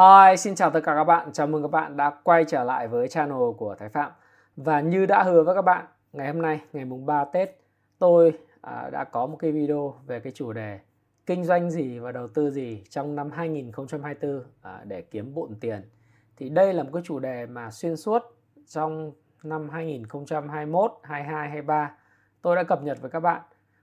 Hi, xin chào tất cả các bạn. Chào mừng các bạn đã quay trở lại với channel của Thái Phạm. Và như đã hứa với các bạn, ngày hôm nay, ngày mùng 3 Tết, tôi à, đã có một cái video về cái chủ đề kinh doanh gì và đầu tư gì trong năm 2024 à, để kiếm bộn tiền. Thì đây là một cái chủ đề mà xuyên suốt trong năm 2021, 22, 23 tôi đã cập nhật với các bạn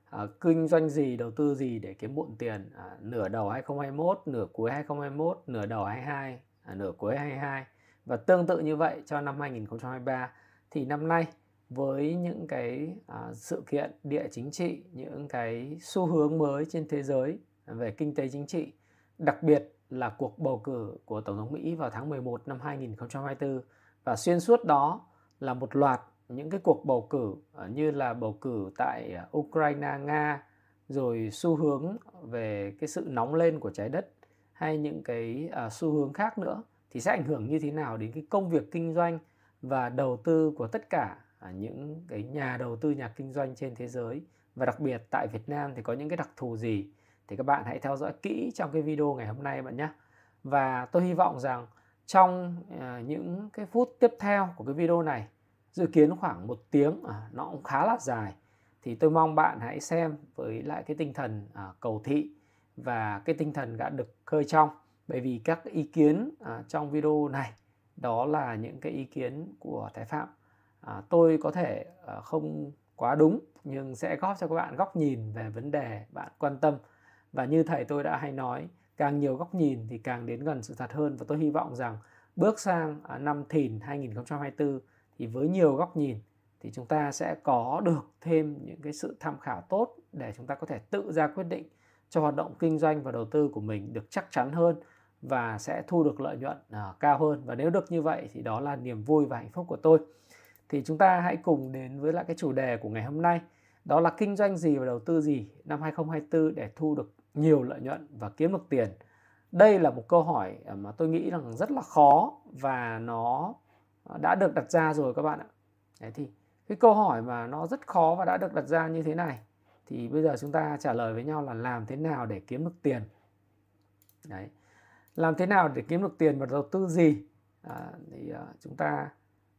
à, kinh doanh gì, đầu tư gì để kiếm bộn tiền? À, nửa đầu 2021, nửa cuối 2021, nửa đầu 22, à, nửa cuối 22 và tương tự như vậy cho năm 2023 thì năm nay với những cái à, sự kiện địa chính trị, những cái xu hướng mới trên thế giới về kinh tế chính trị, đặc biệt là cuộc bầu cử của Tổng thống Mỹ vào tháng 11 năm 2024 và xuyên suốt đó là một loạt những cái cuộc bầu cử ờ, như là bầu cử tại ờ, Ukraine, Nga rồi xu hướng về cái sự nóng lên của trái đất hay những cái ờ, xu hướng khác nữa thì sẽ ảnh hưởng như thế nào đến cái công việc kinh doanh và đầu tư của tất cả những cái nhà đầu tư nhà kinh doanh trên thế giới? Và đặc biệt tại Việt Nam thì có những cái đặc thù gì? Thì các bạn hãy theo dõi kỹ trong cái video ngày hôm nay bạn nhé. Và tôi hy vọng rằng trong những cái phút tiếp theo của cái video này dự kiến khoảng một tiếng à, nó cũng khá là dài. Thì tôi mong bạn hãy xem với lại cái tinh thần à, cầu thị và cái tinh thần đã được khơi trong. Bởi vì các ý kiến à, trong video này đó là những cái ý kiến của thái phạm. À, tôi có thể à, không quá đúng nhưng sẽ góp cho các bạn góc nhìn về vấn đề bạn quan tâm. Và như thầy tôi đã hay nói càng nhiều góc nhìn thì càng đến gần sự thật hơn. Và tôi hy vọng rằng bước sang à, năm thìn 2024 thì với nhiều góc nhìn thì chúng ta sẽ có được thêm những cái sự tham khảo tốt để chúng ta có thể tự ra quyết định cho hoạt động kinh doanh và đầu tư của mình được chắc chắn hơn và sẽ thu được lợi nhuận uh, cao hơn. Và nếu được như vậy thì đó là niềm vui và hạnh phúc của tôi. Thì chúng ta hãy cùng đến với lại cái chủ đề của ngày hôm nay đó là kinh doanh gì và đầu tư gì năm 2024 để thu được nhiều lợi nhuận và kiếm được tiền. Đây là một câu hỏi à, mà tôi nghĩ rằng rất là khó và nó Ờ, đã được đặt ra rồi các bạn ạ. Đấy thì cái câu hỏi mà nó rất khó và đã được đặt ra như thế này thì bây giờ chúng ta trả lời với nhau là làm thế nào để kiếm được tiền? Đấy. Làm thế nào để kiếm được tiền và đầu tư gì? À, thì uh, chúng ta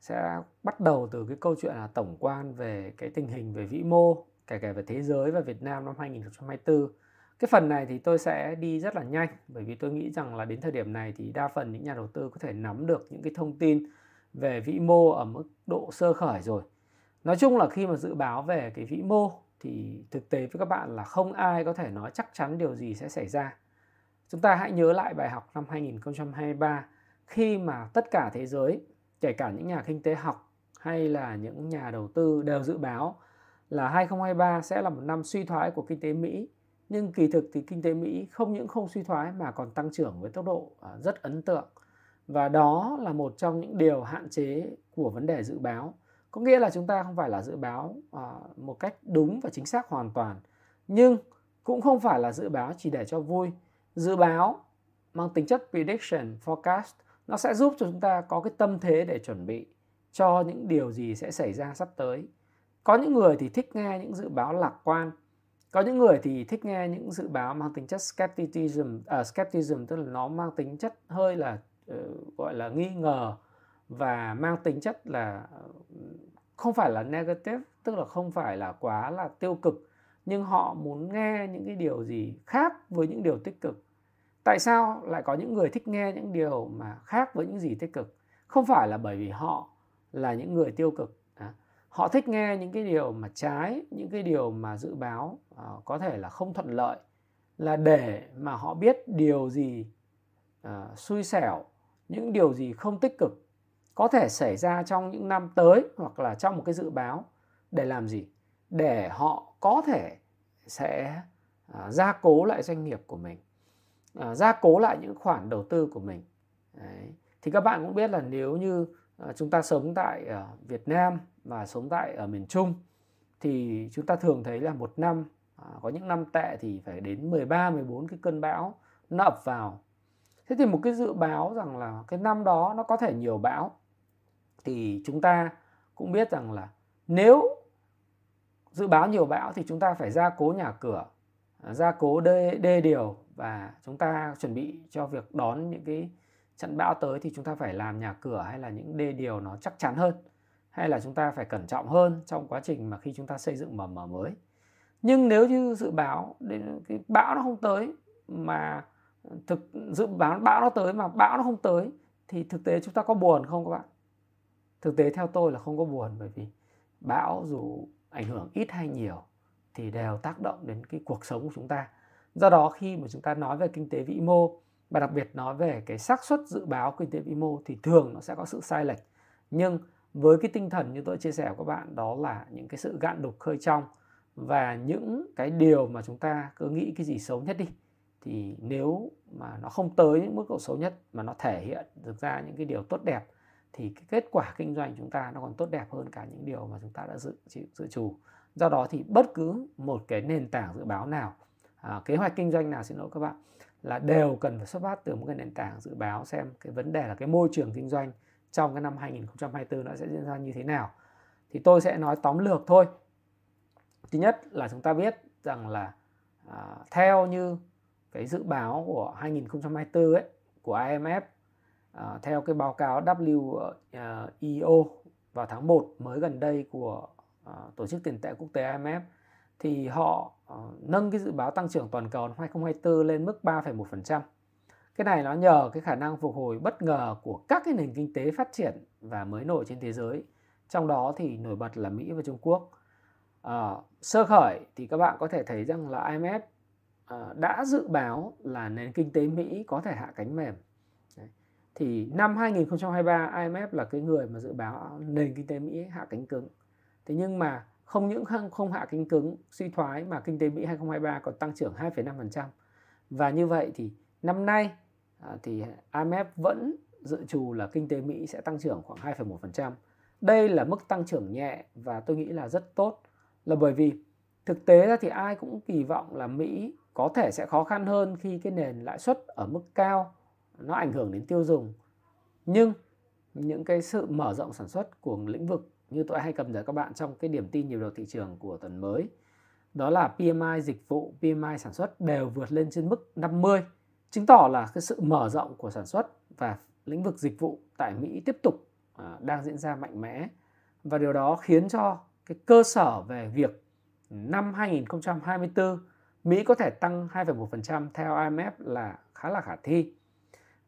sẽ bắt đầu từ cái câu chuyện là tổng quan về cái tình hình về vĩ mô kể cả về thế giới và Việt Nam năm 2024 cái phần này thì tôi sẽ đi rất là nhanh bởi vì tôi nghĩ rằng là đến thời điểm này thì đa phần những nhà đầu tư có thể nắm được những cái thông tin về vĩ mô ở mức độ sơ khởi rồi. Nói chung là khi mà dự báo về cái vĩ mô thì thực tế với các bạn là không ai có thể nói chắc chắn điều gì sẽ xảy ra. Chúng ta hãy nhớ lại bài học năm 2023 khi mà tất cả thế giới, kể cả những nhà kinh tế học hay là những nhà đầu tư đều dự báo là 2023 sẽ là một năm suy thoái của kinh tế Mỹ. Nhưng kỳ thực thì kinh tế Mỹ không những không suy thoái mà còn tăng trưởng với tốc độ à, rất ấn tượng và đó là một trong những điều hạn chế của vấn đề dự báo. Có nghĩa là chúng ta không phải là dự báo à, một cách đúng và chính xác hoàn toàn. Nhưng cũng không phải là dự báo chỉ để cho vui. Dự báo mang tính chất prediction forecast nó sẽ giúp cho chúng ta có cái tâm thế để chuẩn bị cho những điều gì sẽ xảy ra sắp tới. Có những người thì thích nghe những dự báo lạc quan. Có những người thì thích nghe những dự báo mang tính chất skepticism uh, skepticism tức là nó mang tính chất hơi là Ờ, gọi là nghi ngờ và mang tính chất là ờ, không phải là negative tức là không phải là quá là tiêu cực nhưng họ muốn nghe những cái điều gì khác với những điều tích cực. Tại sao lại có những người thích nghe những điều mà khác với những gì tích cực? Không phải là bởi vì họ là những người tiêu cực à, họ thích nghe những cái điều mà trái những cái điều mà dự báo ờ, có thể là không thuận lợi là để mà họ biết điều gì uh, xui xẻo những điều gì không tích cực có thể xảy ra trong những năm tới hoặc là trong một cái dự báo để làm gì? Để họ có thể sẽ à, gia cố lại doanh nghiệp của mình à, gia cố lại những khoản đầu tư của mình. Đấy. thì các bạn cũng biết là nếu như à, chúng ta sống tại à, Việt Nam và sống tại ở miền Trung thì chúng ta thường thấy là một năm à, có những năm tệ thì phải đến 13 14 cái cơn bão nó ập vào thế thì một cái dự báo rằng là cái năm đó nó có thể nhiều bão. Thì chúng ta cũng biết rằng là nếu dự báo nhiều bão thì chúng ta phải gia cố nhà cửa gia cố đê, đê điều và chúng ta chuẩn bị cho việc đón những cái trận bão tới thì chúng ta phải làm nhà cửa hay là những đê điều nó chắc chắn hơn hay là chúng ta phải cẩn trọng hơn trong quá trình mà khi chúng ta xây dựng mầm mờ mới. Nhưng nếu như dự báo cái bão nó không tới mà thực dự báo bão nó tới mà bão nó không tới thì thực tế chúng ta có buồn không các bạn? Thực tế theo tôi là không có buồn bởi vì bão dù ảnh hưởng ít hay nhiều thì đều tác động đến cái cuộc sống của chúng ta. Do đó khi mà chúng ta nói về kinh tế vĩ mô và đặc biệt nói về cái xác suất dự báo kinh tế vĩ mô thì thường nó sẽ có sự sai lệch. Nhưng với cái tinh thần như tôi chia sẻ với các bạn, đó là những cái sự gạn đục khơi trong và những cái điều mà chúng ta cứ nghĩ cái gì xấu nhất đi thì nếu mà nó không tới những mức độ xấu nhất mà nó thể hiện được ra những cái điều tốt đẹp thì cái kết quả kinh doanh chúng ta nó còn tốt đẹp hơn cả những điều mà chúng ta đã dự dự trù. Do đó thì bất cứ một cái nền tảng dự báo nào à, kế hoạch kinh doanh nào xin lỗi các bạn là đều cần phải xuất phát từ một cái nền tảng dự báo xem cái vấn đề là cái môi trường kinh doanh trong cái năm 2024 nó sẽ diễn ra như thế nào. Thì tôi sẽ nói tóm lược thôi. Thứ nhất là chúng ta biết rằng là à, theo như cái dự báo của 2024 ấy của IMF à, theo cái báo cáo WEO vào tháng 1 mới gần đây của à, tổ chức tiền tệ quốc tế IMF thì họ à, nâng cái dự báo tăng trưởng toàn cầu năm 2024 lên mức 3,1%. Cái này nó nhờ cái khả năng phục hồi bất ngờ của các cái nền kinh tế phát triển và mới nổi trên thế giới. Trong đó thì nổi bật là Mỹ và Trung Quốc. À, sơ khởi thì các bạn có thể thấy rằng là IMF Ờ, đã dự báo là nền kinh tế Mỹ có thể hạ cánh mềm. Đấy. Thì năm 2023 IMF là cái người mà dự báo nền kinh tế Mỹ hạ cánh cứng. Thế nhưng mà không những không hạ cánh cứng suy thoái mà kinh tế Mỹ 2023 còn tăng trưởng 2,5%. Và như vậy thì năm nay à, thì IMF vẫn dự trù là kinh tế Mỹ sẽ tăng trưởng khoảng 2,1%. Đây là mức tăng trưởng nhẹ và tôi nghĩ là rất tốt là bởi vì thực tế ra thì ai cũng kỳ vọng là Mỹ có thể sẽ khó khăn hơn khi cái nền lãi suất ở mức cao nó ảnh hưởng đến tiêu dùng. Nhưng những cái sự mở rộng sản xuất của lĩnh vực như tôi hay cầm giải các bạn trong cái điểm tin nhiều đầu thị trường của tuần mới đó là PMI dịch vụ, PMI sản xuất đều vượt lên trên mức 50 chứng tỏ là cái sự mở rộng của sản xuất và lĩnh vực dịch vụ tại Mỹ tiếp tục à, đang diễn ra mạnh mẽ và điều đó khiến cho cái cơ sở về việc năm 2024 Mỹ có thể tăng 2,1% theo IMF là khá là khả thi.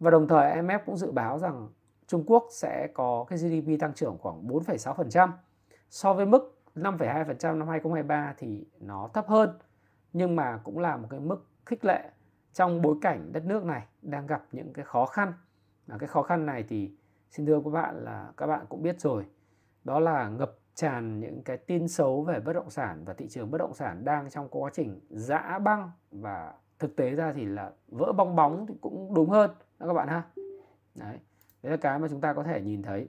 Và đồng thời IMF cũng dự báo rằng Trung Quốc sẽ có cái GDP tăng trưởng khoảng 4,6% so với mức 5,2% năm 2023 thì nó thấp hơn nhưng mà cũng là một cái mức khích lệ trong bối cảnh đất nước này đang gặp những cái khó khăn. Và cái khó khăn này thì xin thưa các bạn là các bạn cũng biết rồi. Đó là ngập tràn những cái tin xấu về bất động sản và thị trường bất động sản đang trong quá trình giã băng và thực tế ra thì là vỡ bong bóng thì cũng đúng hơn đó các bạn ha. Đấy. Đấy là cái mà chúng ta có thể nhìn thấy.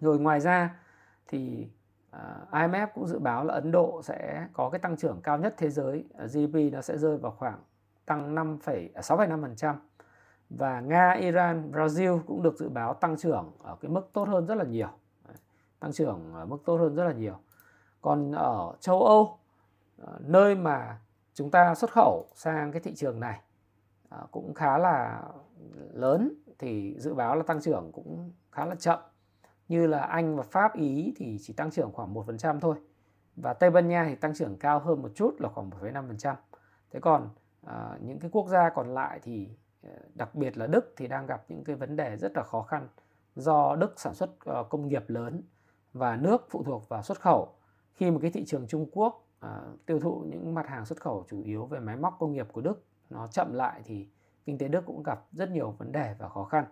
Rồi ngoài ra thì à, uh, IMF cũng dự báo là Ấn Độ sẽ có cái tăng trưởng cao nhất thế giới, à, uh, GDP nó sẽ rơi vào khoảng tăng 5, 6,5% à, và Nga, Iran, Brazil cũng được dự báo tăng trưởng ở cái mức tốt hơn rất là nhiều. Tăng trưởng ở mức tốt hơn rất là nhiều. Còn ở châu Âu, ờ, nơi mà chúng ta xuất khẩu sang cái thị trường này ờ, cũng khá là lớn thì dự báo là tăng trưởng cũng khá là chậm như là Anh và Pháp Ý thì chỉ tăng trưởng khoảng 1% thôi và Tây Ban Nha thì tăng trưởng cao hơn một chút là khoảng 1,5%. Thế còn à, những cái quốc gia còn lại thì đặc biệt là Đức thì đang gặp những cái vấn đề rất là khó khăn do Đức sản xuất công nghiệp lớn và nước phụ thuộc vào xuất khẩu. Khi mà cái thị trường Trung Quốc uh, tiêu thụ những mặt hàng xuất khẩu chủ yếu về máy móc công nghiệp của Đức nó chậm lại thì kinh tế Đức cũng gặp rất nhiều vấn đề và khó khăn.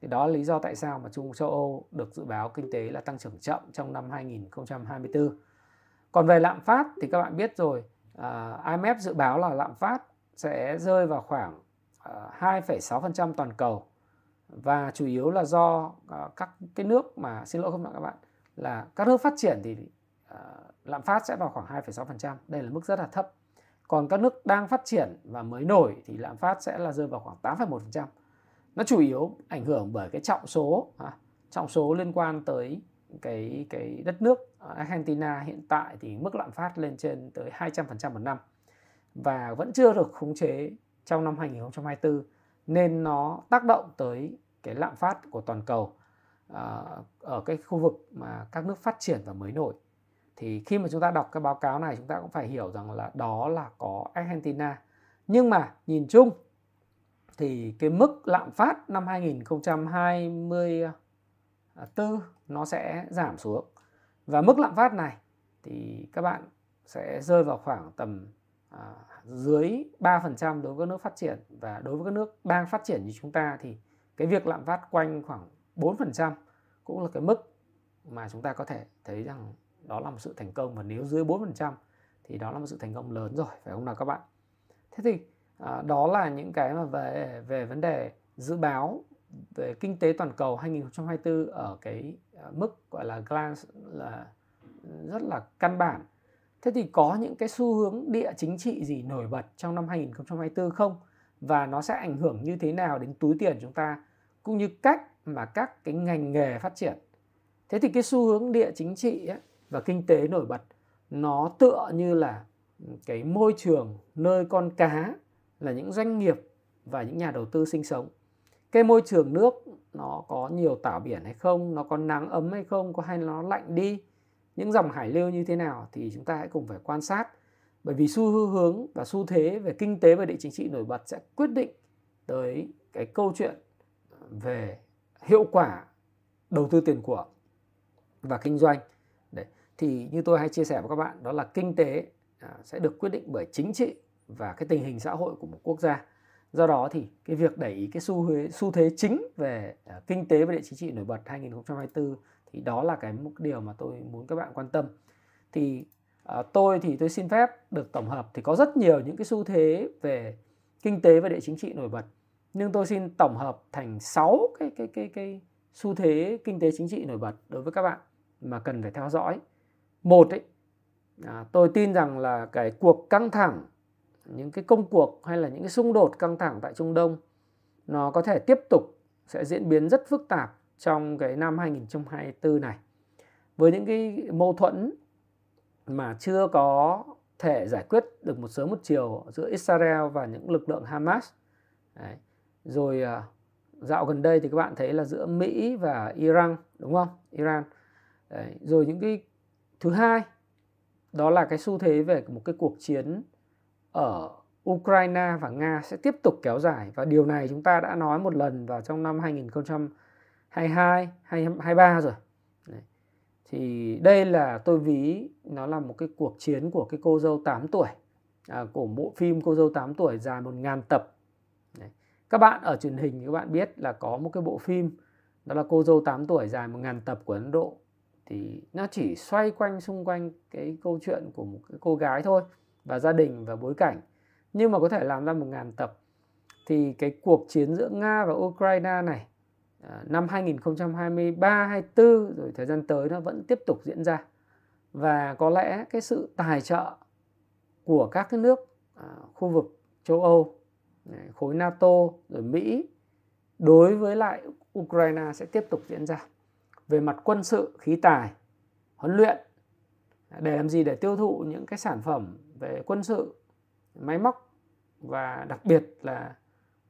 Thì đó là lý do tại sao mà Trung châu Âu được dự báo kinh tế là tăng trưởng chậm trong năm 2024. Còn về lạm phát thì các bạn biết rồi, à, uh, IMF dự báo là lạm phát sẽ rơi vào khoảng à, uh, 2,6% toàn cầu và chủ yếu là do uh, các cái nước mà xin lỗi không các bạn là các nước phát triển thì uh, lạm phát sẽ vào khoảng 2,6%. Đây là mức rất là thấp còn các nước đang phát triển và mới nổi thì lạm phát sẽ là rơi vào khoảng 8,1%. Nó chủ yếu ảnh hưởng bởi cái trọng số à, trọng số liên quan tới cái cái đất nước Argentina hiện tại thì mức lạm phát lên trên tới 200% một năm và vẫn chưa được khống chế trong năm 2024 nên nó tác động tới cái lạm phát của toàn cầu Ờ, ở cái khu vực mà các nước phát triển và mới nổi. Thì khi mà chúng ta đọc cái báo cáo này chúng ta cũng phải hiểu rằng là đó là có Argentina. Nhưng mà nhìn chung thì cái mức lạm phát năm 2024 nó sẽ giảm xuống. Và mức lạm phát này thì các bạn sẽ rơi vào khoảng tầm à, dưới 3% đối với các nước phát triển. Và đối với các nước đang phát triển như chúng ta thì cái việc lạm phát quanh khoảng 4% cũng là cái mức mà chúng ta có thể thấy rằng đó là một sự thành công. Và nếu dưới 4% thì đó là một sự thành công lớn rồi phải không nào các bạn? Thế thì à, đó là những cái mà về về vấn đề dự báo về kinh tế toàn cầu 2024 ở cái à, mức gọi là glance là rất là căn bản. Thế thì có những cái xu hướng địa chính trị gì nổi bật trong năm 2024 không? Và nó sẽ ảnh hưởng như thế nào đến túi tiền chúng ta? Cũng như cách mà các cái ngành nghề phát triển. Thế thì cái xu hướng địa chính trị ấy, và kinh tế nổi bật nó tựa như là cái môi trường nơi con cá là những doanh nghiệp và những nhà đầu tư sinh sống. Cái môi trường nước nó có nhiều tảo biển hay không nó có nắng ấm hay không có hay nó lạnh đi những dòng hải lưu như thế nào thì chúng ta hãy cùng phải quan sát. Bởi vì xu hướng và xu thế về kinh tế và địa chính trị nổi bật sẽ quyết định tới cái câu chuyện về hiệu quả đầu tư tiền của và kinh doanh. Đấy. thì như tôi hay chia sẻ với các bạn đó là kinh tế à, sẽ được quyết định bởi chính trị và cái tình hình xã hội của một quốc gia. Do đó thì cái việc đẩy ý cái xu thế xu thế chính về à, kinh tế và địa chính trị nổi bật 2024 thì đó là cái một điều mà tôi muốn các bạn quan tâm. Thì à, tôi thì tôi xin phép được tổng hợp thì có rất nhiều những cái xu thế về kinh tế và địa chính trị nổi bật nhưng tôi xin tổng hợp thành 6 cái cái cái cái xu thế kinh tế chính trị nổi bật đối với các bạn mà cần phải theo dõi một ấy à, tôi tin rằng là cái cuộc căng thẳng những cái công cuộc hay là những cái xung đột căng thẳng tại Trung Đông nó có thể tiếp tục sẽ diễn biến rất phức tạp trong cái năm 2024 này với những cái mâu thuẫn mà chưa có thể giải quyết được một sớm một chiều giữa Israel và những lực lượng Hamas Đấy rồi à, dạo gần đây thì các bạn thấy là giữa Mỹ và Iran đúng không Iran Đấy. rồi những cái thứ hai đó là cái xu thế về một cái cuộc chiến ở Ukraine và Nga sẽ tiếp tục kéo dài và điều này chúng ta đã nói một lần vào trong năm 2022, 2023 rồi. Đấy. Thì đây là tôi ví nó là một cái cuộc chiến của cái cô dâu 8 tuổi à, của bộ phim cô dâu 8 tuổi dài một ngàn tập. Các bạn ở truyền hình các bạn biết là có một cái bộ phim, đó là cô dâu 8 tuổi dài một ngàn tập của Ấn Độ. Thì nó chỉ xoay quanh, xung quanh cái câu chuyện của một cái cô gái thôi và gia đình và bối cảnh. Nhưng mà có thể làm ra một ngàn tập. Thì cái cuộc chiến giữa Nga và Ukraine này à, năm 2023 24 rồi thời gian tới nó vẫn tiếp tục diễn ra. Và có lẽ cái sự tài trợ của các cái nước à, khu vực châu Âu khối NATO rồi Mỹ đối với lại Ukraine sẽ tiếp tục diễn ra về mặt quân sự, khí tài, huấn luyện, để làm gì để tiêu thụ những cái sản phẩm về quân sự, máy móc và đặc biệt là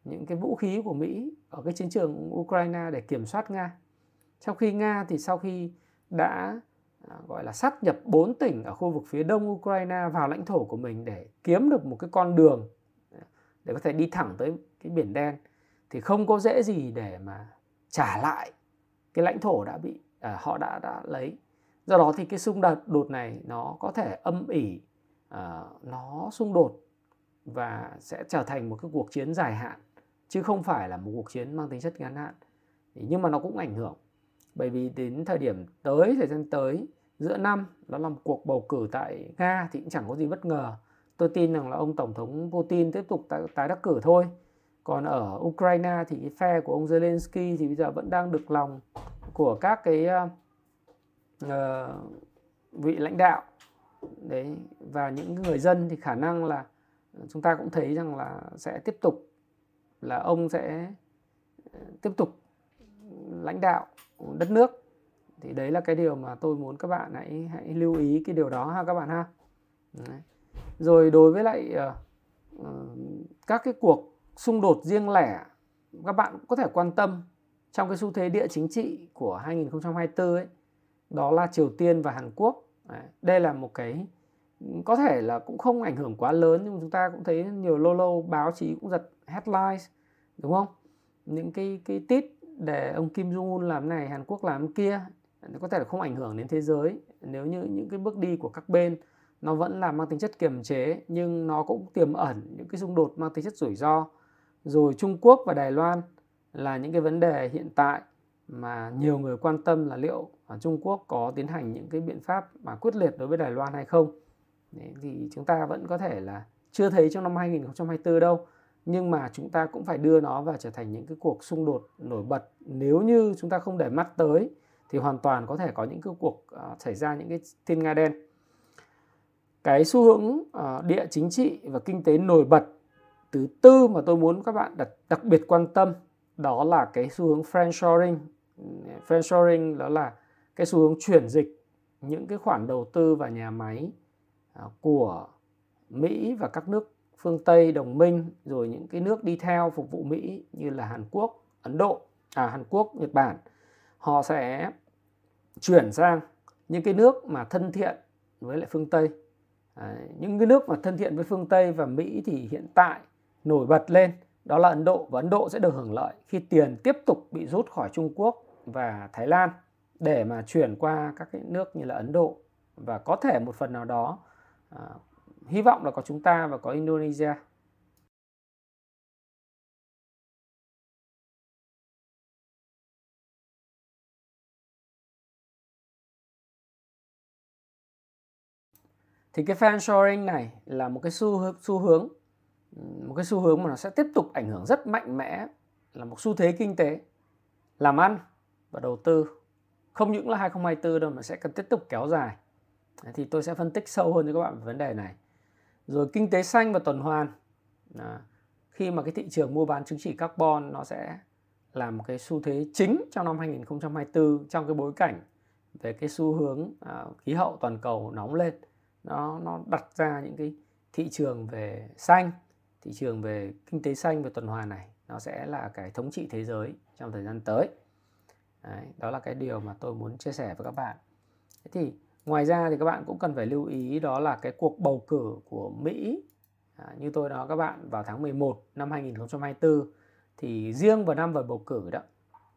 những cái vũ khí của Mỹ ở cái chiến trường Ukraine để kiểm soát Nga. Trong khi Nga thì sau khi đã à, gọi là sát nhập 4 tỉnh ở khu vực phía đông Ukraine vào lãnh thổ của mình để kiếm được một cái con đường để có thể đi thẳng tới cái biển đen thì không có dễ gì để mà trả lại cái lãnh thổ đã bị à, họ đã đã lấy. Do đó thì cái xung đột đột này nó có thể âm ỉ à, nó xung đột và sẽ trở thành một cái cuộc chiến dài hạn chứ không phải là một cuộc chiến mang tính chất ngắn hạn. Nhưng mà nó cũng ảnh hưởng. Bởi vì đến thời điểm tới thời gian tới giữa năm đó là một cuộc bầu cử tại nga thì cũng chẳng có gì bất ngờ tôi tin rằng là ông tổng thống putin tiếp tục tái, tái đắc cử thôi. Còn ở ukraine thì cái phe của ông zelensky thì bây giờ vẫn đang được lòng của các cái uh, vị lãnh đạo. Đấy và những người dân thì khả năng là chúng ta cũng thấy rằng là sẽ tiếp tục là ông sẽ ờ, tiếp tục lãnh đạo đất nước. Thì đấy là cái điều mà tôi muốn các bạn hãy hãy lưu ý cái điều đó ha các bạn ha. Đấy rồi đối với lại uh, các cái cuộc xung đột riêng lẻ các bạn có thể quan tâm trong cái xu thế địa chính trị của 2024 ấy đó là Triều Tiên và Hàn Quốc. Đây là một cái ừ, có thể là cũng không ảnh hưởng quá lớn nhưng chúng ta cũng thấy nhiều lâu lâu báo chí cũng giật headlines đúng không? Những cái cái tít để ông Kim Jong Un làm này Hàn Quốc làm kia có thể là không ảnh hưởng đến thế giới. Nếu như những cái bước đi của các bên nó vẫn là mang tính chất kiềm chế nhưng nó cũng tiềm ẩn những cái xung đột mang tính chất rủi ro. Rồi Trung Quốc và Đài Loan là những cái vấn đề hiện tại mà nhiều người quan tâm là liệu à, Trung Quốc có tiến hành những cái biện pháp mà quyết liệt đối với Đài Loan hay không. Đấy, thì chúng ta vẫn có thể là chưa thấy trong năm 2024 đâu nhưng mà chúng ta cũng phải đưa nó vào trở thành những cái cuộc xung đột nổi bật. Nếu như chúng ta không để mắt tới thì hoàn toàn có thể có những cái cuộc uh, xảy ra những cái thiên nga đen cái xu hướng ờ, địa chính trị và kinh tế nổi bật thứ tư mà tôi muốn các bạn đặc, đặc biệt quan tâm đó là cái xu hướng friendshoring friendshoring đó là cái xu hướng chuyển dịch những cái khoản đầu tư và nhà máy ờ, của Mỹ và các nước phương Tây đồng minh rồi những cái nước đi theo phục vụ Mỹ như là Hàn Quốc, Ấn Độ, à Hàn Quốc, Nhật Bản họ sẽ chuyển sang những cái nước mà thân thiện với lại phương Tây. À, những cái nước mà thân thiện với phương Tây và Mỹ thì hiện tại nổi bật lên đó là Ấn Độ. Và Ấn Độ sẽ được hưởng lợi khi tiền tiếp tục bị rút khỏi Trung Quốc và Thái Lan để mà chuyển qua các cái nước như là Ấn Độ. Và có thể một phần nào đó à, hy vọng là có chúng ta và có Indonesia. Thì cái fan shoring này là một cái xu xu hướng một cái xu hướng mà nó sẽ tiếp tục ảnh hưởng rất mạnh mẽ là một xu thế kinh tế làm ăn và đầu tư. Không những là 2024 đâu mà sẽ cần tiếp tục kéo dài. Thì tôi sẽ phân tích sâu hơn cho các bạn về vấn đề này. Rồi kinh tế xanh và tuần hoàn. À, khi mà cái thị trường mua bán chứng chỉ carbon nó sẽ là một cái xu thế chính trong năm 2024 trong cái bối cảnh về cái xu hướng à, khí hậu toàn cầu nóng lên nó nó đặt ra những cái thị trường về xanh thị trường về kinh tế xanh và tuần hoàn này nó sẽ là cái thống trị thế giới trong thời gian tới. Đấy, đó là cái điều mà tôi muốn chia sẻ với các bạn. Thế thì ngoài ra thì các bạn cũng cần phải lưu ý đó là cái cuộc bầu cử của Mỹ à, như tôi nói các bạn vào tháng 11 năm 2024 thì riêng vào năm vào bầu cử đó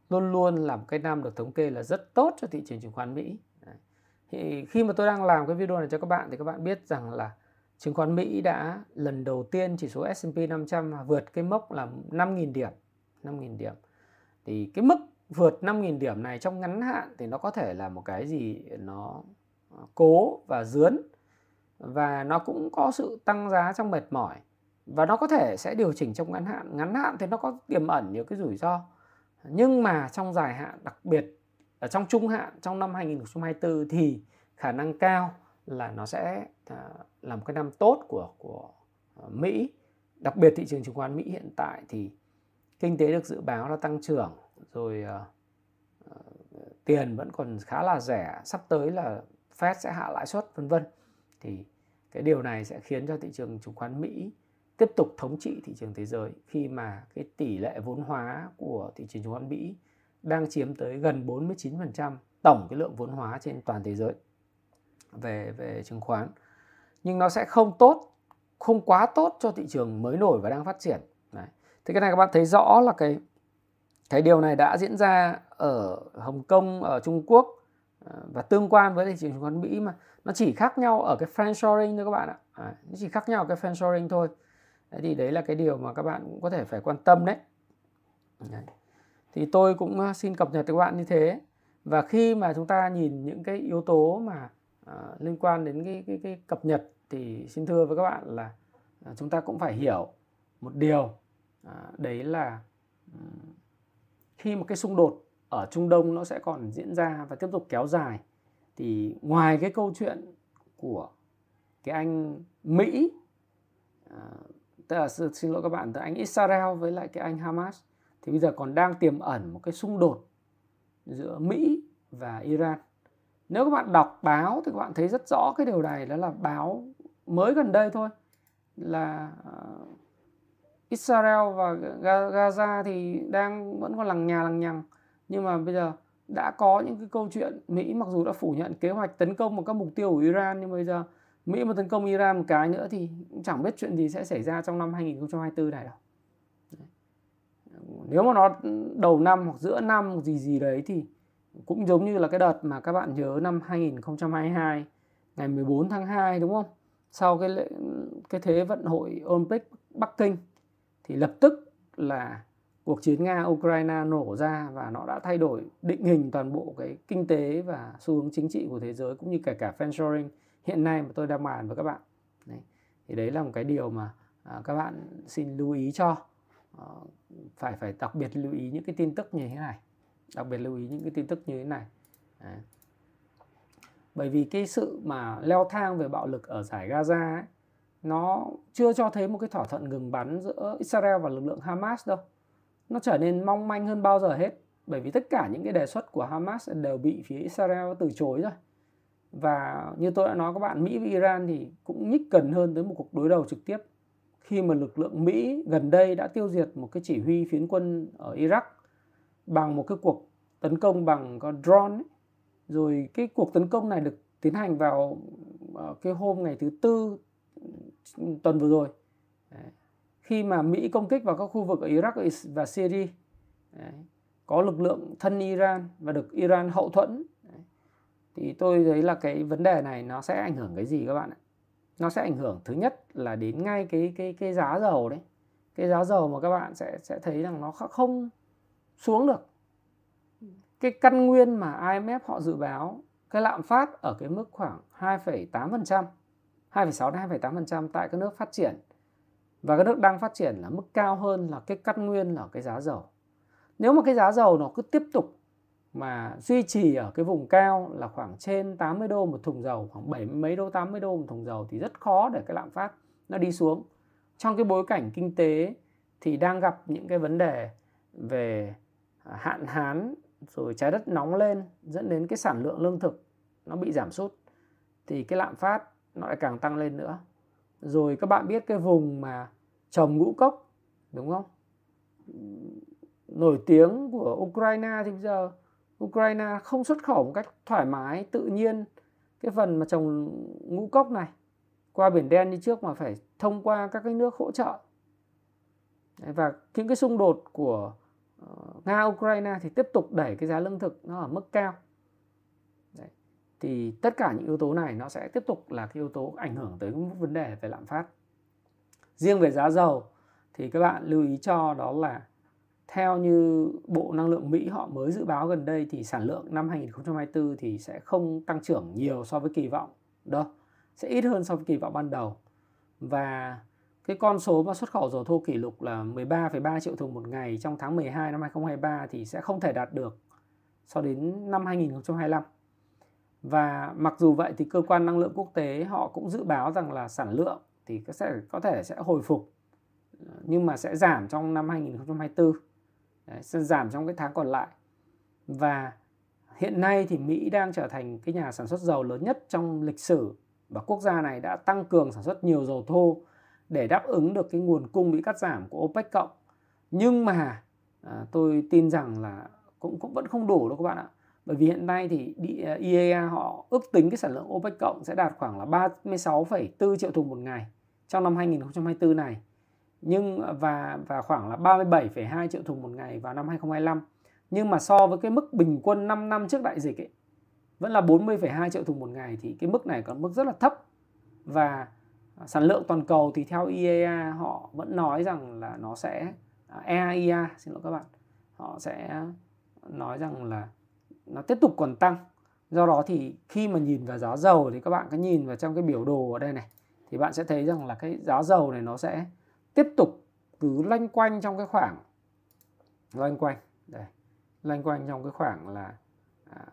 luôn luôn là một cái năm được thống kê là rất tốt cho thị trường chứng khoán Mỹ thì khi mà tôi đang làm cái video này cho các bạn thì các bạn biết rằng là chứng khoán Mỹ đã lần đầu tiên chỉ số S&P 500 vượt cái mốc là 5.000 điểm 5.000 điểm. Thì cái mức vượt 5.000 điểm này trong ngắn hạn thì nó có thể là một cái gì nó cố và dướn và nó cũng có sự tăng giá trong mệt mỏi và nó có thể sẽ điều chỉnh trong ngắn hạn. Ngắn hạn thì nó có tiềm ẩn nhiều cái rủi ro, nhưng mà trong dài hạn, đặc biệt ở trong trung hạn trong năm 2024 thì khả năng cao là nó sẽ à, là một cái năm tốt của của à, Mỹ. Đặc biệt thị trường chứng khoán Mỹ hiện tại thì kinh tế được dự báo là tăng trưởng rồi uh, tiền vẫn còn khá là rẻ sắp tới là Fed sẽ hạ lãi suất vân vân. Thì cái điều này sẽ khiến cho thị trường chứng khoán Mỹ tiếp tục thống trị thị trường thế giới khi mà cái tỷ lệ vốn hóa của thị trường chứng khoán Mỹ đang chiếm tới gần 49% tổng cái lượng vốn hóa trên toàn thế giới về về chứng khoán. Nhưng nó sẽ không tốt, không quá tốt cho thị trường mới nổi và đang phát triển. Đấy. Thì cái này các bạn thấy rõ là cái cái điều này đã diễn ra ở Hồng Kông, ở Trung Quốc ờ, và tương quan với thị trường chứng khoán Mỹ mà nó chỉ khác nhau ở cái friendshoring thôi các bạn ạ. À, nó chỉ khác nhau ở cái friendshoring thôi. Đấy thì đấy là cái điều mà các bạn cũng có thể phải quan tâm đấy. đấy thì tôi cũng à, xin cập nhật với các bạn như thế. Và khi mà chúng ta nhìn những cái yếu tố mà uh, liên quan đến cái, cái cái cập nhật thì xin thưa với các bạn là uh, chúng ta cũng phải hiểu một điều uh, đấy là um, khi một cái xung đột ở Trung Đông nó sẽ còn diễn ra và tiếp tục kéo dài thì ngoài cái câu chuyện của cái anh Mỹ uh, tức là xin lỗi các bạn từ anh Israel với lại cái anh Hamas thì bây giờ còn đang tiềm ẩn một cái xung đột giữa Mỹ và Iran. Nếu các bạn đọc báo thì các bạn thấy rất rõ cái điều này, đó là báo mới gần đây thôi là ờ, Israel và Gaza thì đang vẫn còn lằng nhà, lằng nhằng nhưng mà bây giờ đã có những cái câu chuyện Mỹ mặc dù đã phủ nhận kế hoạch tấn công vào các mục tiêu của Iran, nhưng bây giờ Mỹ mà tấn công Iran một cái nữa thì chẳng biết chuyện gì sẽ xảy ra trong năm 2024 này đâu. Nếu mà nó đầu năm hoặc giữa năm hoặc gì gì đấy thì cũng giống như là cái đợt mà các bạn nhớ năm 2022 ngày 14 tháng 2 đúng không? Sau cái lễ, cái thế vận hội Olympic Bắc Kinh thì lập tức là cuộc chiến Nga Ukraine nổ ra và nó đã thay đổi định hình toàn bộ cái kinh tế và xu hướng chính trị của thế giới cũng như kể cả friendshoring hiện nay mà tôi đang bàn với các bạn. Đấy. Thì đấy là một cái điều mà à, các bạn xin lưu ý cho à, Ờ, phải phải đặc biệt lưu ý những cái tin tức như thế này. Đặc biệt lưu ý những cái tin tức như thế này. Đấy. bởi vì cái sự mà leo thang về bạo lực ở giải Gaza ấy, nó chưa cho thấy một cái thỏa thuận ngừng bắn giữa Israel và lực lượng Hamas đâu. Nó trở nên mong manh hơn bao giờ hết bởi vì tất cả những cái đề xuất của Hamas đều bị phía Israel từ chối rồi. Và như tôi đã nói các bạn Mỹ và Iran thì cũng nhích gần hơn tới một cuộc đối đầu trực tiếp khi mà lực lượng Mỹ gần đây đã tiêu diệt một cái chỉ huy phiến quân ở Iraq bằng một cái cuộc tấn công bằng con drone ấy. rồi cái cuộc tấn công này được tiến hành vào ờ, cái hôm ngày thứ tư ừ, tuần vừa rồi Đấy. khi mà Mỹ công kích vào các khu vực ở Iraq và Syria Đấy. có lực lượng thân Iran và được Iran hậu thuẫn Đấy. thì tôi thấy là cái vấn đề này nó sẽ ảnh hưởng cái gì các bạn ạ nó sẽ ảnh hưởng thứ nhất là đến ngay cái cái cái giá dầu đấy. Cái giá dầu mà các bạn sẽ sẽ thấy rằng nó không xuống được. Cái căn nguyên mà IMF họ dự báo cái lạm phát ở cái mức khoảng 2,8%, 2,6 đến 2,8% tại các nước phát triển. Và các nước đang phát triển là mức cao hơn là cái căn nguyên là cái giá dầu. Nếu mà cái giá dầu nó cứ tiếp tục mà duy trì ở cái vùng cao là khoảng trên 80 đô một thùng dầu, khoảng 70 mấy đô 80 đô một thùng dầu thì rất khó để cái lạm phát nó đi xuống. Trong cái bối cảnh kinh tế thì đang gặp những cái vấn đề về hạn hán rồi trái đất nóng lên dẫn đến cái sản lượng lương thực nó bị giảm sút thì cái lạm phát nó lại càng tăng lên nữa rồi các bạn biết cái vùng mà trồng ngũ cốc đúng không nổi tiếng của Ukraine thì bây giờ Ukraine không xuất khẩu một cách thoải mái, tự nhiên. Cái phần mà trồng ngũ cốc này, qua biển đen như trước mà phải thông qua các cái nước hỗ trợ. Và những cái xung đột của ờ, Nga, Ukraine thì tiếp tục đẩy cái giá lương thực nó ở mức cao. Đấy. thì tất cả những yếu tố này nó sẽ tiếp tục là cái yếu tố ảnh hưởng tới vấn đề về lạm phát. Riêng về giá dầu thì các bạn lưu ý cho đó là theo như Bộ Năng lượng Mỹ họ mới dự báo gần đây thì sản lượng năm 2024 thì sẽ không tăng trưởng nhiều so với kỳ vọng đâu, sẽ ít hơn so với kỳ vọng ban đầu. Và cái con số mà xuất khẩu dầu thô kỷ lục là 13,3 triệu thùng một ngày trong tháng 12 năm 2023 thì sẽ không thể đạt được so đến năm 2025. Và mặc dù vậy thì cơ quan năng lượng quốc tế họ cũng dự báo rằng là sản lượng thì sẽ có thể sẽ hồi phục ờ, nhưng mà sẽ giảm trong năm 2024. Đấy, sẽ giảm trong cái tháng còn lại. Và hiện nay thì Mỹ đang trở thành cái nhà sản xuất dầu lớn nhất trong lịch sử và quốc gia này đã tăng cường sản xuất nhiều dầu thô để đáp ứng được cái nguồn cung bị cắt giảm của OPEC cộng. Nhưng mà à, tôi tin rằng là cũng cũng vẫn không đủ đâu các bạn ạ. Bởi vì hiện nay thì IEA à, họ ước tính cái sản lượng OPEC cộng sẽ đạt khoảng là 36,4 triệu thùng một ngày trong năm 2024 này nhưng và và khoảng là 37,2 triệu thùng một ngày vào năm 2025 nhưng mà so với cái mức bình quân 5 năm trước đại dịch ấy vẫn là 40,2 triệu thùng một ngày thì cái mức này còn mức rất là thấp. Và sản lượng toàn cầu thì theo IEA họ vẫn nói rằng là nó sẽ à, EIA xin lỗi các bạn họ sẽ nói rằng là nó tiếp tục còn tăng. Do đó thì khi mà nhìn vào giá dầu thì các bạn cứ nhìn vào trong cái biểu đồ ở đây này thì bạn sẽ thấy rằng là cái giá dầu này nó sẽ tiếp tục cứ lanh quanh trong cái khoảng loanh quanh đây loanh quanh trong cái khoảng là à,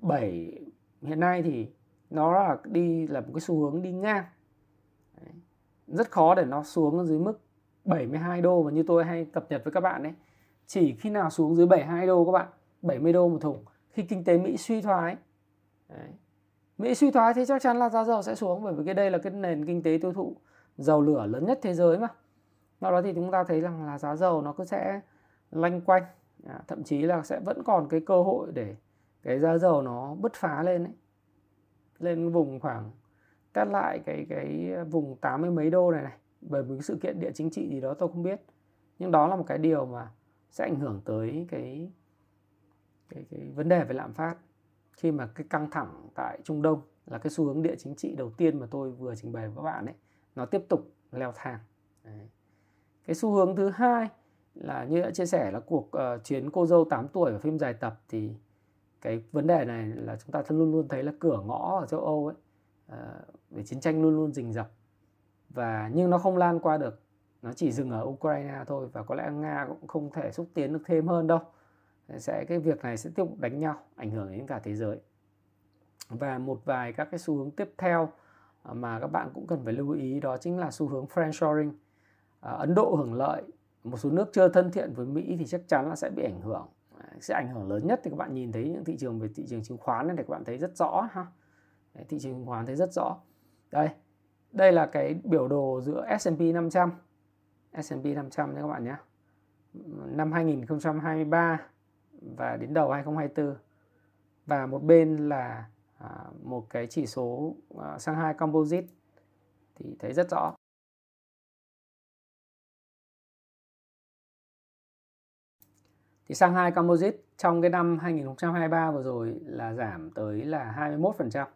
7 hiện nay thì nó là đi là một cái xu hướng đi ngang. Rất khó để nó xuống dưới mức 72 đô và như tôi hay cập nhật với các bạn đấy chỉ khi nào xuống dưới 72 đô các bạn 70 đô một thùng. Khi kinh tế Mỹ suy thoái đấy. Mỹ suy thoái thì chắc chắn là giá dầu sẽ xuống bởi vì cái đây là cái nền kinh tế tiêu thụ dầu lửa lớn nhất thế giới mà do đó thì chúng ta thấy rằng là giá dầu nó cứ sẽ lanh quanh à, thậm chí là sẽ vẫn còn cái cơ hội để cái giá dầu nó bứt phá lên ấy. lên vùng khoảng test lại cái cái vùng 80 mấy đô này này bởi một sự kiện địa chính trị gì đó tôi không biết nhưng đó là một cái điều mà sẽ ảnh hưởng tới cái cái, cái vấn đề về lạm phát khi mà cái căng thẳng tại Trung Đông là cái xu hướng địa chính trị đầu tiên mà tôi vừa trình bày với các bạn ấy nó tiếp tục leo thang Đấy cái xu hướng thứ hai là như đã chia sẻ là cuộc uh, chiến cô dâu 8 tuổi ở phim dài tập thì cái vấn đề này là chúng ta luôn luôn thấy là cửa ngõ ở châu Âu ấy uh, về chiến tranh luôn luôn rình rập. Và nhưng nó không lan qua được nó chỉ dừng ở Ukraine thôi và có lẽ Nga cũng không thể xúc tiến được thêm hơn đâu. Sẽ cái việc này sẽ tiếp tục đánh nhau ảnh hưởng đến cả thế giới. Và một vài các cái xu hướng tiếp theo mà các bạn cũng cần phải lưu ý đó chính là xu hướng friendshoring. Ờ, Ấn Độ hưởng lợi một số nước chưa thân thiện với Mỹ thì chắc chắn là sẽ bị ảnh hưởng. Sẽ ảnh hưởng lớn nhất thì các bạn nhìn thấy những thị trường về thị trường chứng khoán này thì các bạn thấy rất rõ ha. Thị trường chứng khoán thấy rất rõ. Đây đây là cái biểu đồ giữa S&P 500 S&P 500 nha các bạn nhé. Năm 2023 và đến đầu 2024 và một bên là à, một cái chỉ số à, Shanghai Composite. Thì thấy rất rõ. Thì Shanghai Composite trong cái năm 2023 vừa rồi là giảm tới là 21%.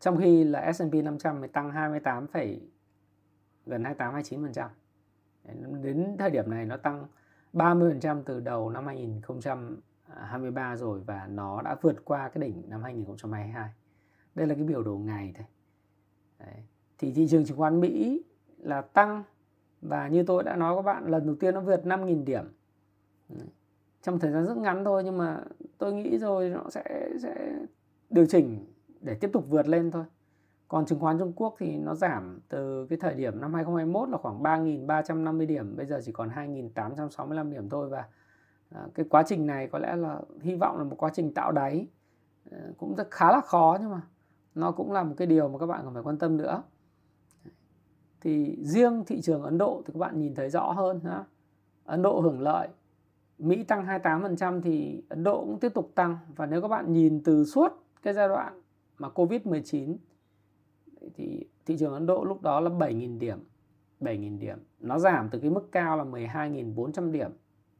Trong khi là S&P 500 mới tăng 28, gần 28 29%. Đến thời điểm này nó tăng 30% từ đầu năm 2023 rồi và nó đã vượt qua cái đỉnh năm 2022. Đây là cái biểu đồ ngày thôi. Đấy. Thì thị trường chứng khoán Mỹ là tăng và như tôi đã nói các bạn lần đầu tiên nó vượt 5.000 điểm. Đấy. Trong thời gian rất ngắn thôi nhưng mà tôi nghĩ rồi nó sẽ sẽ điều chỉnh để tiếp tục vượt lên thôi. Còn chứng khoán Trung Quốc thì nó giảm từ cái thời điểm năm 2021 là khoảng 3.350 điểm, bây giờ chỉ còn 2.865 điểm thôi và à, cái quá trình này có lẽ là hy vọng là một quá trình tạo đáy ờ, cũng rất khá là khó nhưng mà nó cũng là một cái điều mà các bạn cần phải quan tâm nữa. Thì riêng thị trường Ấn Độ thì các bạn nhìn thấy rõ hơn ha. Ấn Độ hưởng lợi Mỹ tăng 28% thì Ấn Độ cũng tiếp tục tăng. Và nếu các bạn nhìn từ suốt cái giai đoạn mà Covid-19 thì thị trường Ấn Độ lúc đó là 7.000 điểm 7.000 điểm. Nó giảm từ cái mức cao là 12.400 điểm.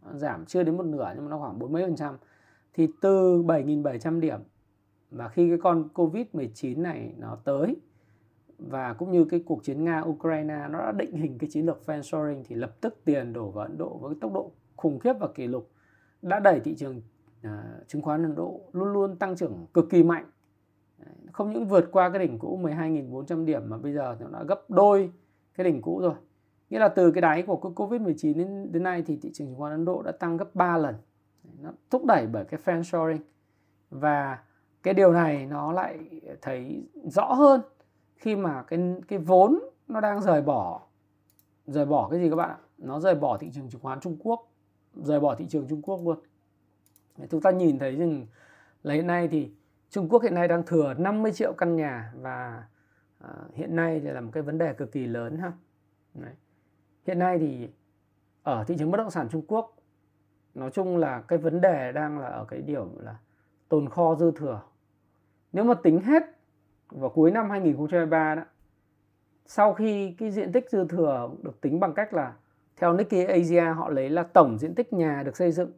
Nó giảm chưa đến một nửa nhưng mà nó khoảng 40 phần trăm. Thì từ 7.700 điểm và khi cái con Covid-19 này nó tới, và cũng như cái cuộc chiến Nga-Ukraine, nó đã định hình cái chiến lược friendshoring thì lập tức tiền đổ vào Ấn Độ với tốc độ khủng khiếp và kỷ lục đã đẩy thị trường uh, chứng khoán Ấn Độ luôn luôn tăng trưởng cực kỳ mạnh. Không những vượt qua cái đỉnh cũ 12.400 điểm mà bây giờ nó đã gấp đôi cái đỉnh cũ rồi. Nghĩa là từ cái đáy của Covid-19 đến, đến nay thì thị trường chứng khoán Ấn Độ đã tăng gấp 3 lần. Nó thúc đẩy bởi cái friendshoring và cái điều này nó lại thấy rõ hơn khi mà cái cái vốn nó đang rời bỏ rời bỏ cái gì các bạn ạ? Nó rời bỏ thị trường chứng khoán Trung Quốc rời bỏ thị trường Trung Quốc luôn chúng ta nhìn thấy rằng là hiện nay thì Trung Quốc hiện nay đang thừa 50 triệu căn nhà và uh, hiện nay thì là một cái vấn đề cực kỳ lớn ha. Đấy. Hiện nay thì ở thị trường bất động sản Trung Quốc nói chung là cái vấn đề đang là ở cái điểm là tồn kho dư thừa. Nếu mà tính hết vào cuối năm 2023 đó sau khi cái diện tích dư thừa được tính bằng cách là theo Nikkei Asia họ lấy là tổng diện tích nhà được xây dựng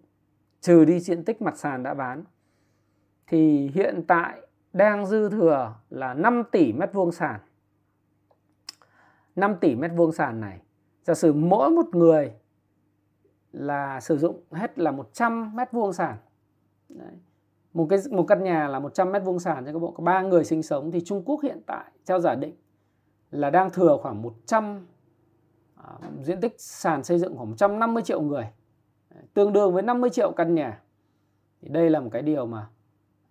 trừ đi diện tích mặt sàn đã bán thì hiện tại đang dư thừa là 5 tỷ mét vuông sàn. 5 tỷ mét vuông sàn này, giả sử mỗi một người là sử dụng hết là 100 mét vuông sàn. Đấy. Một cái một căn nhà là 100 mét vuông sàn cho các bộ có ba người sinh sống thì Trung Quốc hiện tại theo giả định là đang thừa khoảng 100 Ờ, diện tích sàn xây dựng khoảng 150 triệu người. Tương đương với 50 triệu căn nhà. Thì đây là một cái điều mà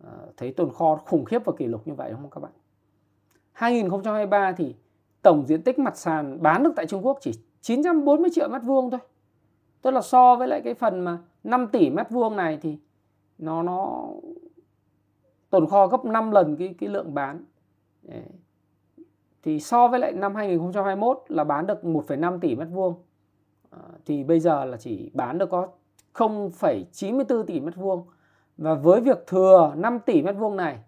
ờ, thấy tồn kho khủng khiếp và kỷ lục như vậy, đúng không các bạn 2023 thì tổng diện tích mặt sàn bán được tại Trung Quốc chỉ 940 triệu mét vuông thôi tức là so với lại cái phần mà 5 tỷ mét vuông này thì nó nó tồn kho gấp 5 lần cái cái lượng bán thì so với lại năm 2021 là bán được 1,5 tỷ mét vuông à, thì bây giờ là chỉ bán được có 0,94 tỷ mét vuông và với việc thừa 5 tỷ mét vuông này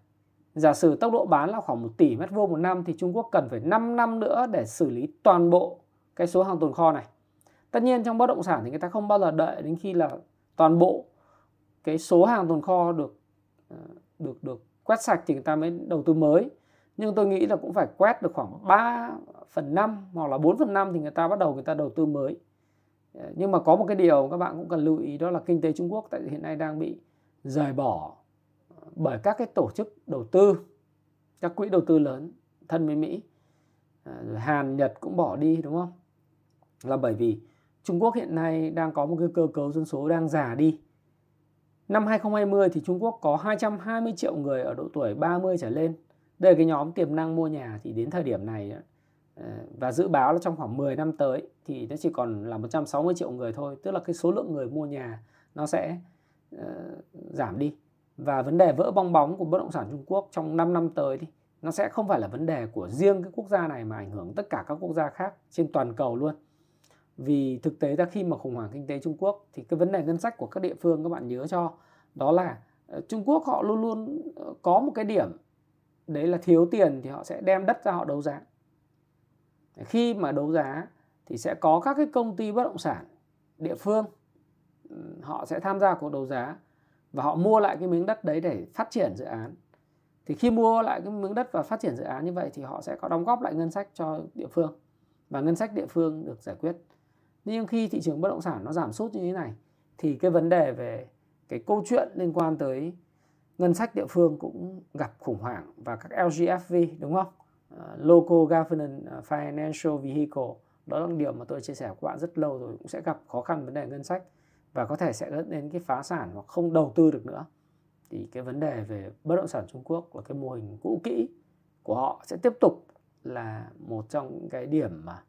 giả sử tốc độ bán là khoảng 1 tỷ mét vuông một năm thì Trung Quốc cần phải 5 năm nữa để xử lý toàn bộ cái số hàng tồn kho này. Tất nhiên trong bất động sản thì người ta không bao giờ đợi đến khi là toàn bộ cái số hàng tồn kho được à, được được quét sạch thì người ta mới đầu tư mới. Nhưng tôi nghĩ là cũng phải quét được khoảng 3 phần 5 hoặc là 4 phần 5 thì người ta bắt đầu người ta đầu tư mới. Ờ, nhưng mà có một cái điều các bạn cũng cần lưu ý đó là kinh tế Trung Quốc tại hiện nay đang bị rời bỏ ờ, bởi các cái tổ chức đầu tư, các quỹ đầu tư lớn thân với Mỹ. Ờ, Hàn, Nhật cũng bỏ đi, đúng không? Là bởi vì Trung Quốc hiện nay đang có một cái cơ cấu dân số đang già đi. Năm 2020 thì Trung Quốc có 220 triệu người ở độ tuổi 30 trở lên đây là cái nhóm tiềm năng mua nhà thì đến thời điểm này ờ, và dự báo là trong khoảng 10 năm tới thì nó chỉ còn là 160 triệu người thôi tức là cái số lượng người mua nhà nó sẽ uh, giảm đi và vấn đề vỡ bong bóng của bất động sản Trung Quốc trong 5 năm tới thì nó sẽ không phải là vấn đề của riêng cái quốc gia này mà ảnh hưởng tất cả các quốc gia khác trên toàn cầu luôn. Vì thực tế ra khi mà khủng hoảng kinh tế Trung Quốc thì cái vấn đề ngân sách của các địa phương các bạn nhớ cho đó là ờ, Trung Quốc họ luôn luôn có một cái điểm đấy là thiếu tiền thì họ sẽ đem đất ra họ đấu giá. Khi mà đấu giá thì sẽ có các cái công ty bất động sản địa phương họ sẽ tham gia cuộc đấu giá và họ mua lại cái miếng đất đấy để phát triển dự án thì khi mua lại cái miếng đất và phát triển dự án như vậy thì họ sẽ có đóng góp lại ngân sách cho địa phương và ngân sách địa phương được giải quyết nhưng khi thị trường bất động sản nó giảm sút như thế này thì cái vấn đề về cái câu chuyện liên quan tới ngân sách địa phương cũng gặp khủng hoảng và các LGFV đúng không? Uh, Local government ờ, Financial Vehicle đó là điều mà tôi chia sẻ với các bạn rất lâu rồi cũng sẽ gặp khó khăn vấn đề ngân sách và có thể sẽ dẫn đến cái phá sản hoặc không đầu tư được nữa. Thì cái vấn đề về bất động sản Trung Quốc là cái mô hình cũ kỹ của họ sẽ tiếp tục là một trong những cái điểm mà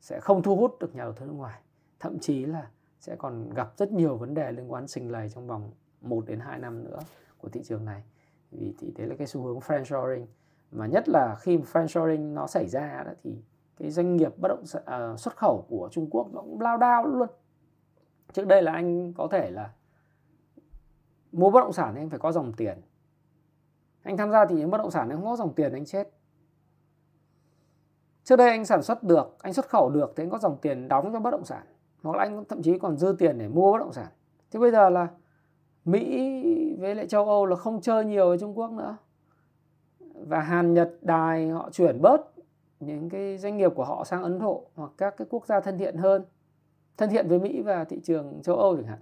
sẽ không thu hút được nhà đầu tư nước ngoài. Thậm chí là sẽ còn gặp rất nhiều vấn đề liên quan sinh lầy trong vòng 1 đến 2 năm nữa của thị trường này. Vì thì đấy là cái xu hướng friendshoring. Mà nhất là khi friendshoring nó xảy ra đó thì cái doanh nghiệp bất động sản, uh, à, xuất khẩu của Trung Quốc nó cũng lao đao luôn. Trước đây là anh có thể là mua bất động sản thì anh phải có dòng tiền. Anh tham gia thì những bất động sản anh không có dòng tiền anh chết. Trước đây anh sản xuất được anh xuất khẩu được thì anh có dòng tiền đóng cho bất động sản. Hoặc là anh thậm chí còn dư tiền để mua bất động sản. Thế bây giờ là Mỹ với lại châu Âu là không chơi nhiều với Trung Quốc nữa. Và Hàn, Nhật, Đài họ chuyển bớt những cái doanh nghiệp của họ sang Ấn Độ hoặc các cái quốc gia thân thiện hơn, thân thiện với Mỹ và thị trường châu Âu chẳng hạn.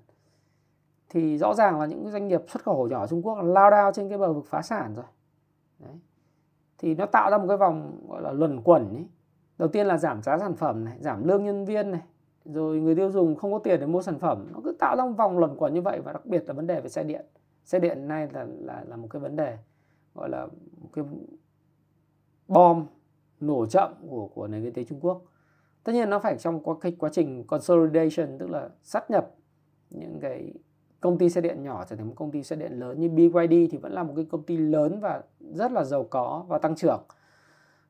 Thì rõ ràng là những doanh nghiệp xuất khẩu nhỏ Trung Quốc lao đao trên cái bờ vực phá sản rồi. Đấy. thì nó tạo ra một cái vòng, gọi là, luẩn quẩn ấy. đầu tiên là giảm giá sản phẩm này, giảm lương nhân viên này, rồi người tiêu dùng không có tiền để mua sản phẩm. Nó cứ tạo ra một vòng luẩn quẩn như vậy và đặc biệt là vấn đề về xe điện xe điện nay là là là một cái vấn đề gọi là một cái bom nổ chậm của của nền kinh tế Trung Quốc. Tất nhiên nó phải trong quá, cái quá trình consolidation tức là sát nhập những cái công ty xe điện nhỏ trở thành một công ty xe điện lớn. Như BYD thì vẫn là một cái công ty lớn và rất là giàu có và tăng trưởng.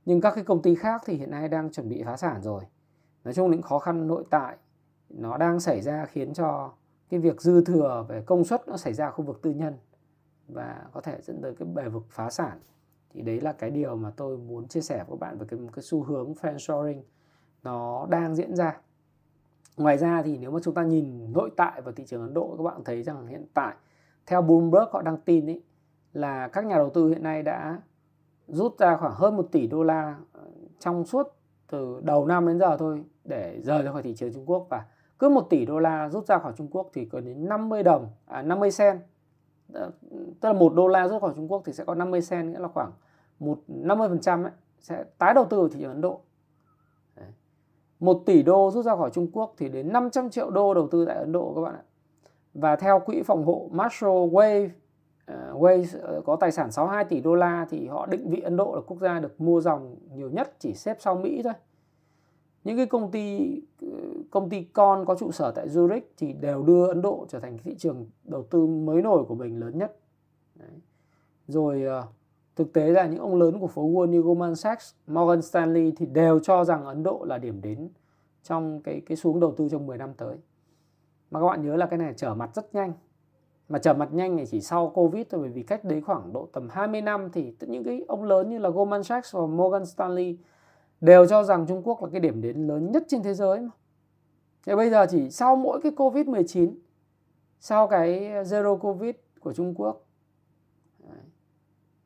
Nhưng các cái công ty khác thì hiện nay đang chuẩn bị phá sản rồi. Nói chung những khó khăn nội tại nó đang xảy ra khiến cho cái việc dư thừa về công suất nó xảy ra khu vực tư nhân và có thể dẫn tới cái bề vực phá sản. Thì đấy là cái điều mà tôi muốn chia sẻ với các bạn về cái, cái xu hướng friendshoring nó đang diễn ra. Ngoài ra thì nếu mà chúng ta nhìn nội tại vào thị trường Ấn Độ các bạn thấy rằng hiện tại theo Bloomberg họ đăng tin ấy là các nhà đầu tư hiện nay đã rút ra khoảng hơn 1 tỷ đô la ờ, trong suốt từ đầu năm đến giờ thôi để rời ra khỏi thị trường Trung Quốc và cứ 1 tỷ đô la rút ra khỏi Trung Quốc thì có đến 50 đồng à 50 sen ờ, tức là 1 đô la rút khỏi Trung Quốc thì sẽ có 50 sen nghĩa là khoảng một 50% ấy, sẽ tái đầu tư ở thị trường Ấn Độ 1 tỷ đô rút ra khỏi Trung Quốc thì đến 500 triệu đô đầu tư tại Ấn Độ các bạn ạ. Và theo quỹ phòng hộ Marshall Wave, uh, Wave ờ, có tài sản 62 tỷ đô la thì họ định vị Ấn Độ là quốc gia được mua dòng nhiều nhất chỉ xếp sau Mỹ thôi. Những cái công ty công ty con có trụ sở tại Zurich thì đều đưa Ấn Độ trở thành thị trường đầu tư mới nổi của mình lớn nhất. Đấy. Rồi ờ, Thực tế là những ông lớn của phố Wall như Goldman Sachs, Morgan Stanley thì đều cho rằng Ấn Độ là điểm đến trong cái cái xuống đầu tư trong 10 năm tới. mà các bạn nhớ là cái này trở mặt rất nhanh mà trở mặt nhanh này chỉ sau Covid thôi bởi vì cách đấy khoảng độ tầm 20 năm thì những cái ông lớn như là Goldman Sachs và Morgan Stanley đều cho rằng Trung Quốc là cái điểm đến lớn nhất trên thế giới mà. Thế bây giờ chỉ sau mỗi cái Covid-19 sau cái Zero Covid của Trung Quốc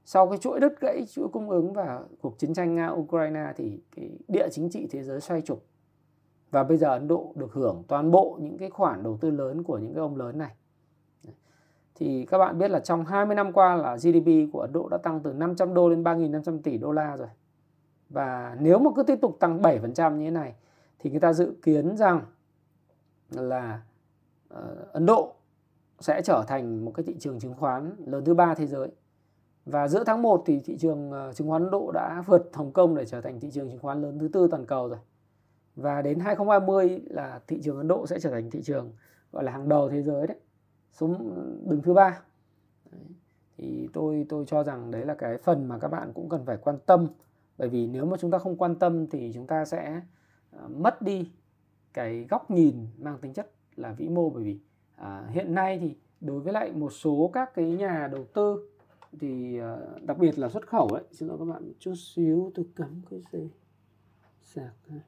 sau cái chuỗi đứt gãy, chuỗi cung ứng và cuộc chiến tranh Nga Ukraine thì cái địa chính trị thế giới xoay trục. Và bây giờ Ấn Độ được hưởng toàn bộ những cái khoản đầu tư lớn của những cái ông lớn này. Thì các bạn biết là trong 20 năm qua là GDP của Ấn Độ đã tăng từ 500 đô lên 3.500 tỷ đô la rồi và nếu mà cứ tiếp tục tăng 7% như thế này thì người ta dự kiến rằng là uh, Ấn Độ sẽ trở thành một cái thị trường chứng khoán lớn thứ ba thế giới và giữa tháng 1 thì thị trường ờ, chứng khoán Ấn Độ đã vượt Hồng Kông để trở thành thị trường chứng khoán lớn thứ tư toàn cầu rồi. Và đến 2030 là thị trường Ấn Độ sẽ trở thành thị trường gọi là hàng đầu thế giới đấy. Số đứng thứ ba. Thì tôi tôi cho rằng đấy là cái phần mà các bạn cũng cần phải quan tâm bởi vì nếu mà chúng ta không quan tâm thì chúng ta sẽ ờ, mất đi cái góc nhìn mang tính chất là vĩ mô. Bởi vì à, hiện nay thì đối với lại một số các cái nhà đầu tư thì à, đặc biệt là xuất khẩu ấy xin lỗi các bạn chút xíu tôi cắm cái gì? Sạc này.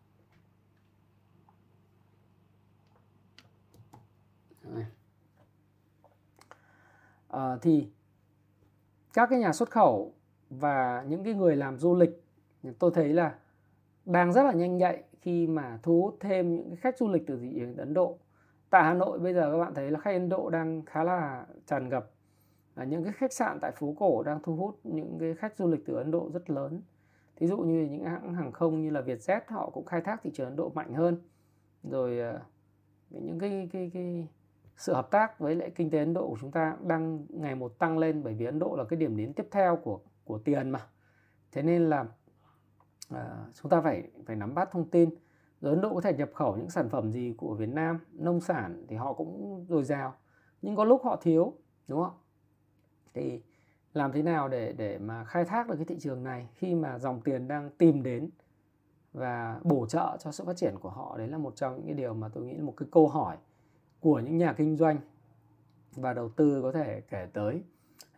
À, thì các cái nhà xuất khẩu và những cái người làm du lịch tôi thấy là đang rất là nhanh nhạy khi mà thu hút thêm những cái khách du lịch từ thị trường Ấn Độ. Tại Hà Nội bây giờ các bạn thấy là khách Ấn Độ đang khá là tràn ngập À, những cái khách sạn tại phố cổ đang thu hút những cái khách du lịch từ Ấn Độ rất lớn. Thí dụ như những hãng hàng không như là Vietjet họ cũng khai thác thị trường Ấn Độ mạnh hơn. Rồi ờ, những cái cái cái sự hợp tác với lại kinh tế Ấn Độ của chúng ta đang ngày một tăng lên bởi vì Ấn Độ là cái điểm đến tiếp theo của của tiền mà. Thế nên là à, chúng ta phải phải nắm bắt thông tin. Rồi Ấn Độ có thể nhập khẩu những sản phẩm gì của Việt Nam, nông sản thì họ cũng dồi dào. Nhưng có lúc họ thiếu, đúng không? thì làm thế nào để để mà khai thác được cái thị trường này khi mà dòng tiền đang tìm đến và bổ trợ cho sự phát triển của họ đấy là một trong những cái điều mà tôi nghĩ là một cái câu hỏi của những nhà kinh doanh và đầu tư có thể kể tới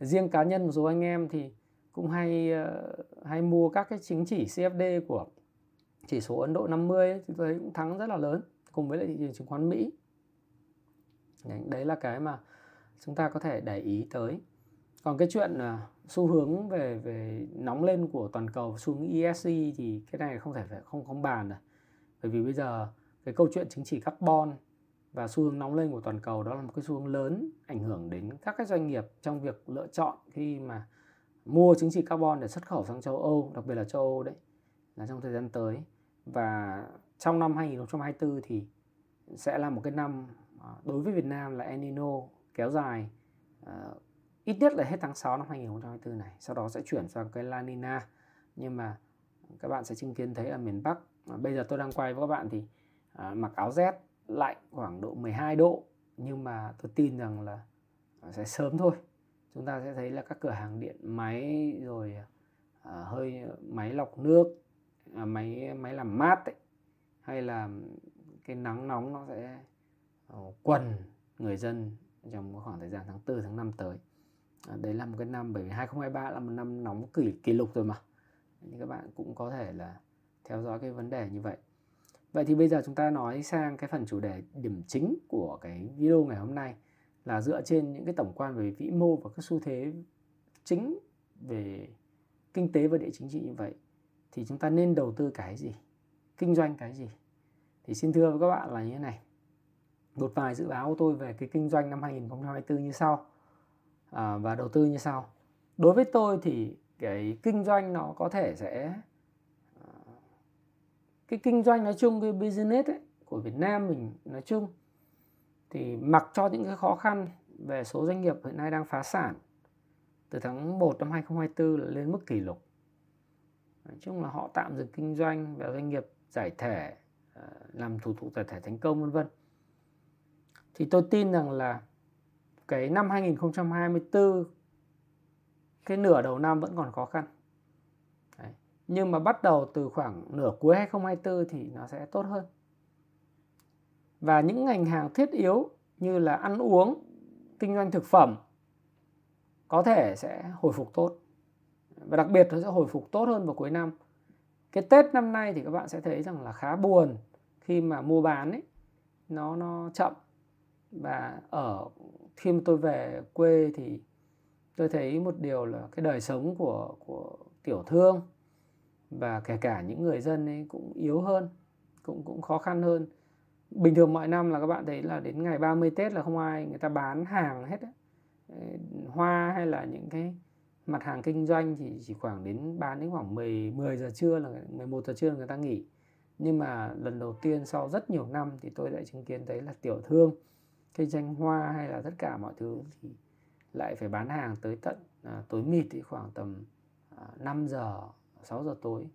riêng cá nhân một số anh em thì cũng hay ờ, hay mua các cái chứng chỉ CFD của chỉ số Ấn Độ 50 ấy, thì tôi thấy cũng thắng rất là lớn cùng với lại thị trường chứng khoán Mỹ. Đấy là cái mà chúng ta có thể để ý tới. Còn cái chuyện ờ, xu hướng về về nóng lên của toàn cầu xu hướng ESG thì cái này không thể phải không không bàn rồi bởi vì bây giờ cái câu chuyện chứng chỉ carbon và xu hướng nóng lên của toàn cầu đó là một cái xu hướng lớn ảnh hưởng đến các cái doanh nghiệp trong việc lựa chọn khi mà mua chứng chỉ carbon để xuất khẩu sang châu Âu đặc biệt là châu Âu đấy là trong thời gian tới. Và trong năm 2024 thì sẽ là một cái năm à, đối với Việt Nam là El Nino kéo dài uh, ít nhất là hết tháng 6 năm 2024 này. Sau đó sẽ chuyển sang cái La Nina. Nhưng mà các bạn sẽ chứng kiến thấy ở miền Bắc à, bây giờ tôi đang quay với các bạn thì à, mặc áo rét lạnh khoảng độ 12 độ. Nhưng mà tôi tin rằng là sẽ sớm thôi chúng ta sẽ thấy là các cửa hàng điện máy rồi à, hơi máy lọc nước à, máy máy làm mát ấy, hay là cái nắng nóng nó sẽ ờ, quần người dân trong khoảng thời gian tháng 4 tháng 5 tới. À, đấy là một cái năm bởi vì 2023 là một năm nóng kỷ kỷ lục rồi mà. Thì các bạn cũng có thể là theo dõi cái vấn đề như vậy. Vậy thì bây giờ chúng ta nói sang cái phần chủ đề điểm chính của cái video ngày hôm nay là dựa trên những cái tổng quan về vĩ mô và các xu thế chính về kinh tế và địa chính trị như vậy thì chúng ta nên đầu tư cái gì? Kinh doanh cái gì? Thì xin thưa với các bạn là như thế này. Một vài dự báo của tôi về cái kinh doanh năm 2024 như sau. À, và đầu tư như sau. Đối với tôi thì cái kinh doanh nó có thể sẽ à, cái kinh doanh nói chung cái business ấy, của Việt Nam mình nói chung thì mặc cho những cái khó khăn về số doanh nghiệp hiện nay đang phá sản, từ tháng 1 năm 2024 là lên mức kỷ lục. Nói chung là họ tạm dừng kinh doanh và doanh nghiệp giải thể ờ, làm thủ tục giải thể thành công, vân vân. Thì tôi tin rằng là cái năm 2024 cái nửa đầu năm vẫn còn khó khăn. Đấy. nhưng mà bắt đầu từ khoảng nửa cuối 2024 thì nó sẽ tốt hơn và những ngành hàng thiết yếu như là ăn uống, kinh doanh thực phẩm có thể sẽ hồi phục tốt. Và đặc biệt nó sẽ hồi phục tốt hơn vào cuối năm. Cái Tết năm nay thì các bạn sẽ thấy rằng là khá buồn khi mà mua bán ấy, nó nó chậm. Và ở khi mà tôi về quê thì tôi thấy một điều là cái đời sống của của tiểu thương và kể cả những người dân ấy cũng yếu hơn, cũng cũng khó khăn hơn bình thường mọi năm là các bạn thấy là đến ngày 30 Tết là không ai người ta bán hàng hết hoa hay là những cái mặt hàng kinh doanh thì chỉ khoảng đến bán đến khoảng 10 10 giờ trưa là 11 giờ trưa là người ta nghỉ. Nhưng mà lần đầu tiên sau rất nhiều năm thì tôi lại chứng kiến thấy là tiểu thương kinh doanh hoa hay là tất cả mọi thứ thì lại phải bán hàng tới tận à, tối mịt thì khoảng tầm à, 5 giờ 6 giờ tối.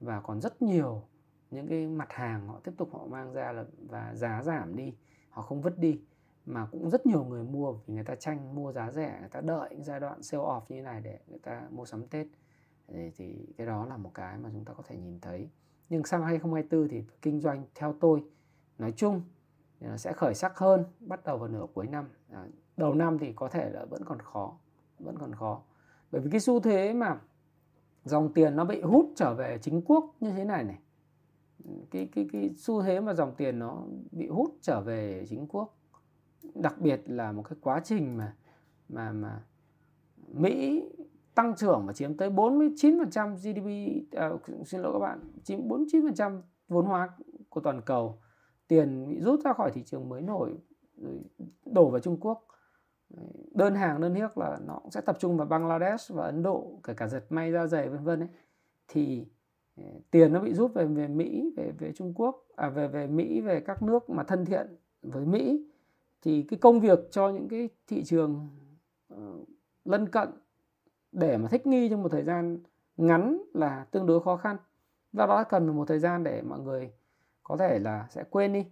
Và còn rất nhiều những cái mặt hàng họ tiếp tục họ mang ra là và giá giảm đi họ không vứt đi mà cũng rất nhiều người mua vì người ta tranh mua giá rẻ người ta đợi những giai đoạn sale off như thế này để người ta mua sắm Tết. Thì, thì cái đó là một cái mà chúng ta có thể nhìn thấy. Nhưng sang 2024 thì kinh doanh theo tôi nói chung à, sẽ khởi sắc hơn bắt đầu vào nửa cuối năm. À, đầu năm thì có thể là vẫn còn khó vẫn còn khó. Bởi vì cái xu thế mà dòng tiền nó bị hút trở về chính quốc như thế này này cái cái cái xu thế mà dòng tiền nó bị hút trở về chính quốc. Đặc biệt là một cái quá trình mà mà mà Mỹ tăng trưởng và chiếm tới 49% GDP à, xin lỗi các bạn chiếm 49% vốn hóa của toàn cầu. Tiền bị rút ra khỏi thị trường mới nổi đổ vào Trung Quốc. Đơn hàng đơn hiếc là nó sẽ tập trung vào Bangladesh và Ấn Độ kể cả dệt may da dày vân vân ấy. Thì tiền nó bị rút về về Mỹ về về Trung Quốc à về về Mỹ về các nước mà thân thiện với Mỹ thì cái công việc cho những cái thị trường uh, lân cận để mà thích nghi trong một thời gian ngắn là tương đối khó khăn. Do đó cần một thời gian để mọi người có thể là sẽ quên đi.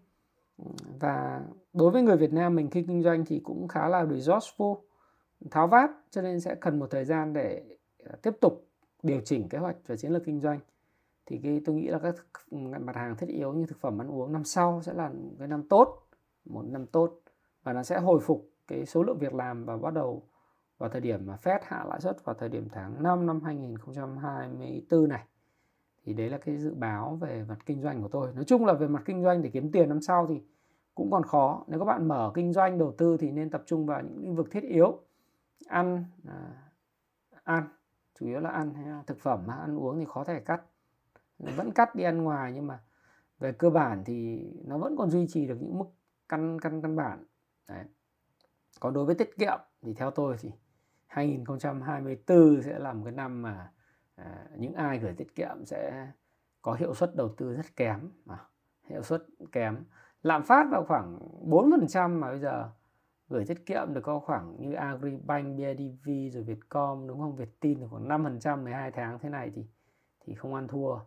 Và đối với người Việt Nam mình khi kinh doanh thì cũng khá là resourceful tháo vát cho nên sẽ cần một thời gian để ờ, tiếp tục điều chỉnh kế hoạch và chiến lược kinh doanh thì cái tôi nghĩ là các mặt hàng thiết yếu như thực phẩm ăn uống năm sau sẽ là cái năm tốt một năm tốt. Và nó sẽ hồi phục cái số lượng việc làm và bắt đầu vào thời điểm mà Fed hạ lãi suất vào thời điểm tháng 5 năm 2024 này. Thì đấy là cái dự báo về mặt kinh doanh của tôi. Nói chung là về mặt kinh doanh để kiếm tiền năm sau thì cũng còn khó. Nếu các bạn mở kinh doanh đầu tư thì nên tập trung vào những lĩnh vực thiết yếu. Ăn à, ăn chủ yếu là ăn hay là thực phẩm ăn uống thì khó thể cắt vẫn cắt đi ăn ngoài nhưng mà về cơ bản thì nó vẫn còn duy trì được những mức căn căn căn bản đấy. còn đối với tiết kiệm thì theo tôi thì 2024 sẽ là một cái năm mà à, những ai gửi tiết kiệm sẽ có hiệu suất đầu tư rất kém à, hiệu suất kém lạm phát vào khoảng 4% mà bây giờ gửi tiết kiệm được có khoảng như Agribank, BIDV rồi Vietcom đúng không? Vietin được khoảng 5% 12 tháng thế này thì thì không ăn thua.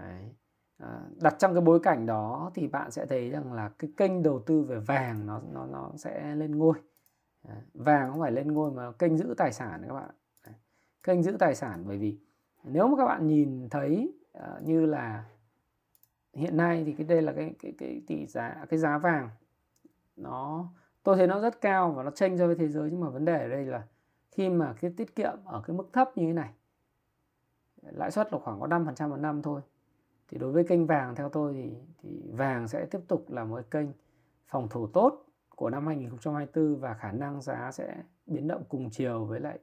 Đấy. À, đặt trong cái bối cảnh đó thì bạn sẽ thấy rằng là cái kênh đầu tư về vàng nó nó nó sẽ lên ngôi. Đấy. Vàng không phải lên ngôi mà kênh giữ tài sản các bạn. Đấy. Kênh giữ tài sản bởi vì nếu mà các bạn nhìn thấy uh, như là hiện nay thì cái đây là cái cái cái tỷ giá cái giá vàng nó tôi thấy nó rất cao và nó tranh so với thế giới nhưng mà vấn đề ở đây là khi mà cái tiết kiệm ở cái mức thấp như thế này lãi suất là khoảng có 5% một năm thôi thì đối với kênh vàng, theo tôi thì thì vàng sẽ tiếp tục là một kênh phòng thủ tốt của năm 2024 và khả năng giá sẽ biến động cùng chiều với lại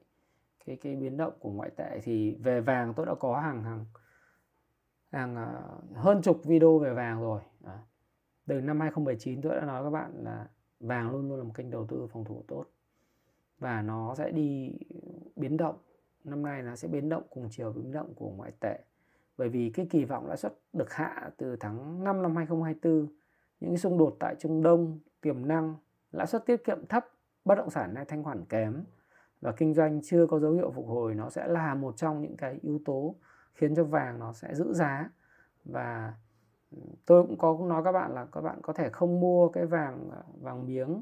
cái cái biến động của ngoại tệ. Thì về vàng tôi đã có hàng hàng hàng à, hơn chục video về vàng rồi. Từ năm 2019 tôi đã nói các bạn là vàng luôn luôn là một kênh đầu tư phòng thủ tốt. Và nó sẽ đi biến động. Năm nay nó sẽ biến động cùng chiều biến động của ngoại tệ bởi vì cái kỳ vọng lãi suất được hạ từ tháng 5 năm 2024 những cái xung đột tại Trung Đông, tiềm năng, lãi suất tiết kiệm thấp, bất động sản này thanh khoản kém và kinh doanh chưa có dấu hiệu phục hồi, nó sẽ là một trong những cái yếu tố khiến cho vàng nó sẽ giữ giá. Và tôi cũng có nói các bạn là các bạn có thể không mua cái vàng vàng miếng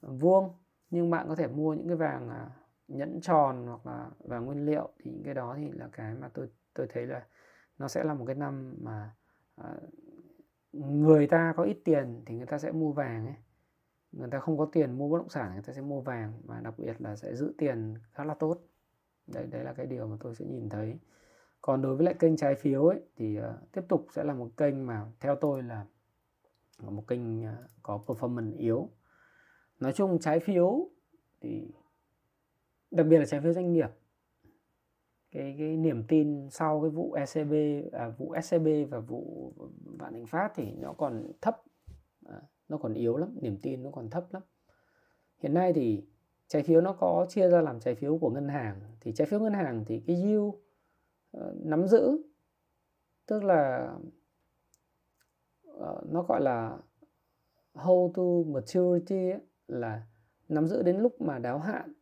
vuông, nhưng bạn có thể mua những cái vàng à, nhẫn tròn hoặc là vàng nguyên liệu. Thì những cái đó thì là cái mà tôi tôi thấy là nó sẽ là một cái năm mà à, người ta có ít tiền thì người ta sẽ mua vàng ấy. Người ta không có tiền mua bất động sản người ta sẽ mua vàng và đặc biệt là sẽ giữ tiền khá là tốt. Đấy đấy là cái điều mà tôi sẽ nhìn thấy. Còn đối với lại kênh trái phiếu ấy thì uh, tiếp tục sẽ là một kênh mà theo tôi là một kênh uh, có performance yếu. Nói chung trái phiếu thì đặc biệt là trái phiếu doanh nghiệp cái cái niềm tin sau cái vụ ECB à, vụ SCB và vụ Vạn Thịnh Phát thì nó còn thấp. À, nó còn yếu lắm niềm tin nó còn thấp lắm. Hiện nay thì trái phiếu nó có chia ra làm trái phiếu của ngân hàng. Thì trái phiếu ngân hàng thì cái yield uh, nắm giữ tức là uh, nó gọi là hold to maturity ấy, là nắm giữ đến lúc mà đáo hạn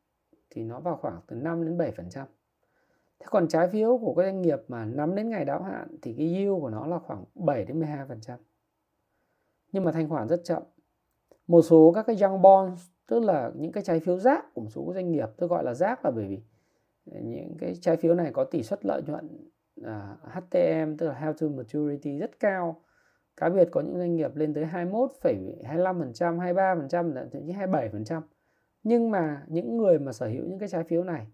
thì nó vào khoảng từ 5 đến 7 phần trăm thế còn trái phiếu của các doanh nghiệp mà nắm đến ngày đáo hạn thì cái yield của nó là khoảng 7 đến 12 phần trăm. Nhưng mà thanh khoản rất chậm. Một số các cái young bonds tức là những cái trái phiếu rác của một số doanh nghiệp tôi gọi là rác là bởi vì những cái trái phiếu này có tỷ suất lợi nhuận à, HTM tức là Held to Maturity rất cao. Cá biệt có những doanh nghiệp lên tới 21,25%, 23%, thậm chí 27%. Nhưng mà những người mà sở hữu những cái trái phiếu này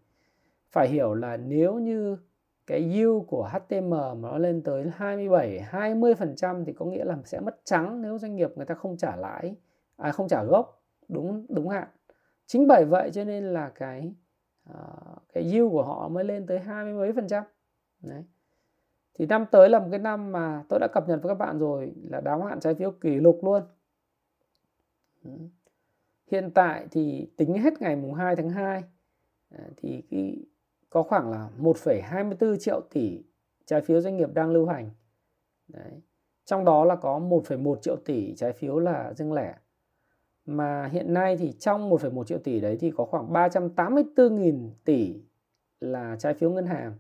phải hiểu là nếu như cái yield của HTM mà nó lên tới 27, 20% thì có nghĩa là sẽ mất trắng nếu doanh nghiệp người ta không trả lãi, à không trả gốc đúng đúng hạn. Chính bởi vậy cho nên là cái uh, cái yield của họ mới lên tới hai mươi mấy phần trăm. Đấy. Thì năm tới là một cái năm mà tôi đã cập nhật với các bạn rồi là đáo hạn trái phiếu kỷ lục luôn. Hiện tại thì tính hết ngày mùng 2 tháng 2 à, thì cái có khoảng là 1,24 triệu tỷ trái phiếu doanh nghiệp đang lưu hành. Đấy. Trong đó là có 1,1 triệu tỷ trái phiếu là riêng lẻ. Mà hiện nay thì trong 1,1 triệu tỷ đấy thì có khoảng 384.000 tỷ là trái phiếu ngân hàng.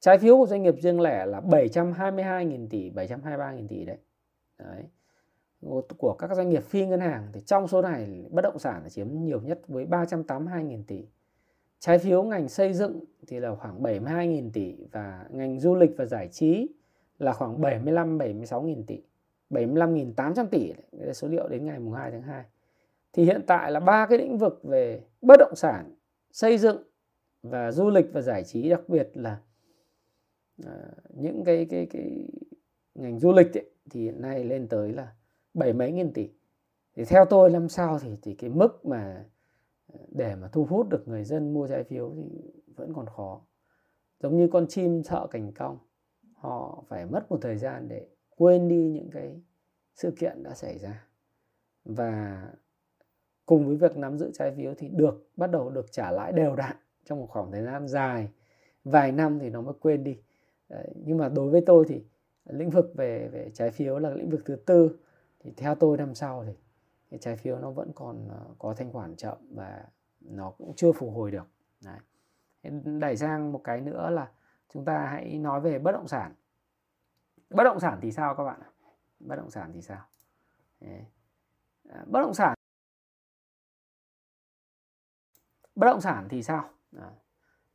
Trái phiếu của doanh nghiệp riêng lẻ là 722.000 tỷ, 723.000 tỷ đấy. đấy. Của các doanh nghiệp phi ngân hàng thì trong số này bất động sản chiếm nhiều nhất với 382.000 tỷ. Trái phiếu ngành xây dựng thì là khoảng 72.000 tỷ và ngành du lịch và giải trí là khoảng 75 76.000 tỷ. 75.800 tỷ đấy, là số liệu đến ngày mùng 2 tháng 2. Thì hiện tại là ba cái lĩnh vực về bất động sản, xây dựng và du lịch và giải trí đặc biệt là à, những cái cái cái ngành du lịch ấy, thì hiện nay lên tới là bảy mấy nghìn tỷ. Thì theo tôi năm sau thì thì cái mức mà để mà thu hút được người dân mua trái phiếu thì vẫn còn khó. Giống như con chim sợ cành cong họ phải mất một thời gian để quên đi những cái sự kiện đã xảy ra. Và cùng với việc nắm giữ trái phiếu thì được bắt đầu được trả lãi đều đặn trong một khoảng thời gian dài. Vài năm thì nó mới quên đi. Đấy, nhưng mà đối với tôi thì lĩnh vực về về trái phiếu là lĩnh vực thứ tư. Thì theo tôi năm sau thì cái trái phiếu nó vẫn còn ờ, có thanh khoản chậm và nó cũng chưa phục hồi được. Đấy. đẩy sang một cái nữa là chúng ta hãy nói về bất động sản. Bất động sản thì sao các bạn bất động sản thì sao? Đấy. Ờ, bất động sản bất động sản thì sao? À,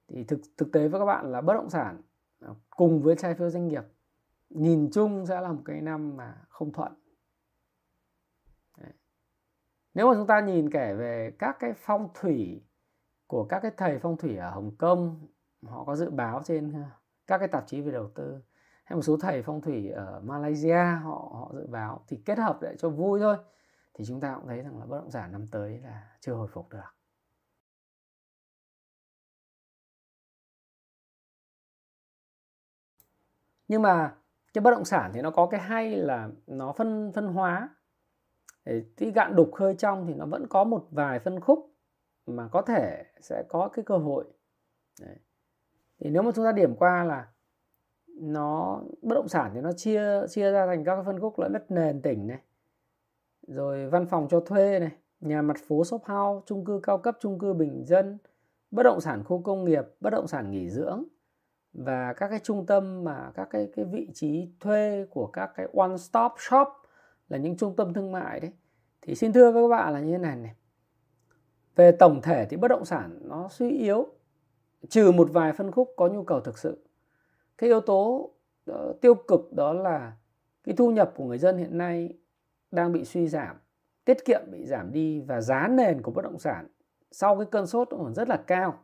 thì thực thực tế với các bạn là bất động sản ờ, cùng với trái phiếu doanh nghiệp nhìn chung sẽ là một cái năm mà không thuận nếu mà chúng ta nhìn kể về các cái phong thủy của các cái thầy phong thủy ở Hồng Kông, họ có dự báo trên các cái tạp chí về đầu tư, hay một số thầy phong thủy ở Malaysia, họ họ dự báo thì kết hợp để cho vui thôi, thì chúng ta cũng thấy rằng là bất động sản năm tới là chưa hồi phục được. Nhưng mà cái bất động sản thì nó có cái hay là nó phân phân hóa? Tuy gạn đục hơi trong thì nó vẫn có một vài phân khúc mà có thể sẽ có cái cơ hội Đấy. thì nếu mà chúng ta điểm qua là nó, bất động sản thì nó chia chia ra thành các phân khúc là đất nền tỉnh này, rồi văn phòng cho thuê này, nhà mặt phố shop house, chung cư cao cấp, chung cư bình dân, bất động sản khu công nghiệp, bất động sản nghỉ dưỡng và các cái trung tâm mà các cái cái vị trí thuê của các cái one stop shop là những trung tâm thương mại đấy. Thì xin thưa với các bạn là như thế này này. Về tổng thể thì bất động sản nó suy yếu, trừ một vài phân khúc có nhu cầu thực sự. Cái yếu tố ờ, tiêu cực đó là cái thu nhập của người dân hiện nay đang bị suy giảm, tiết kiệm bị giảm đi và giá nền của bất động sản sau cái cơn sốt còn rất là cao.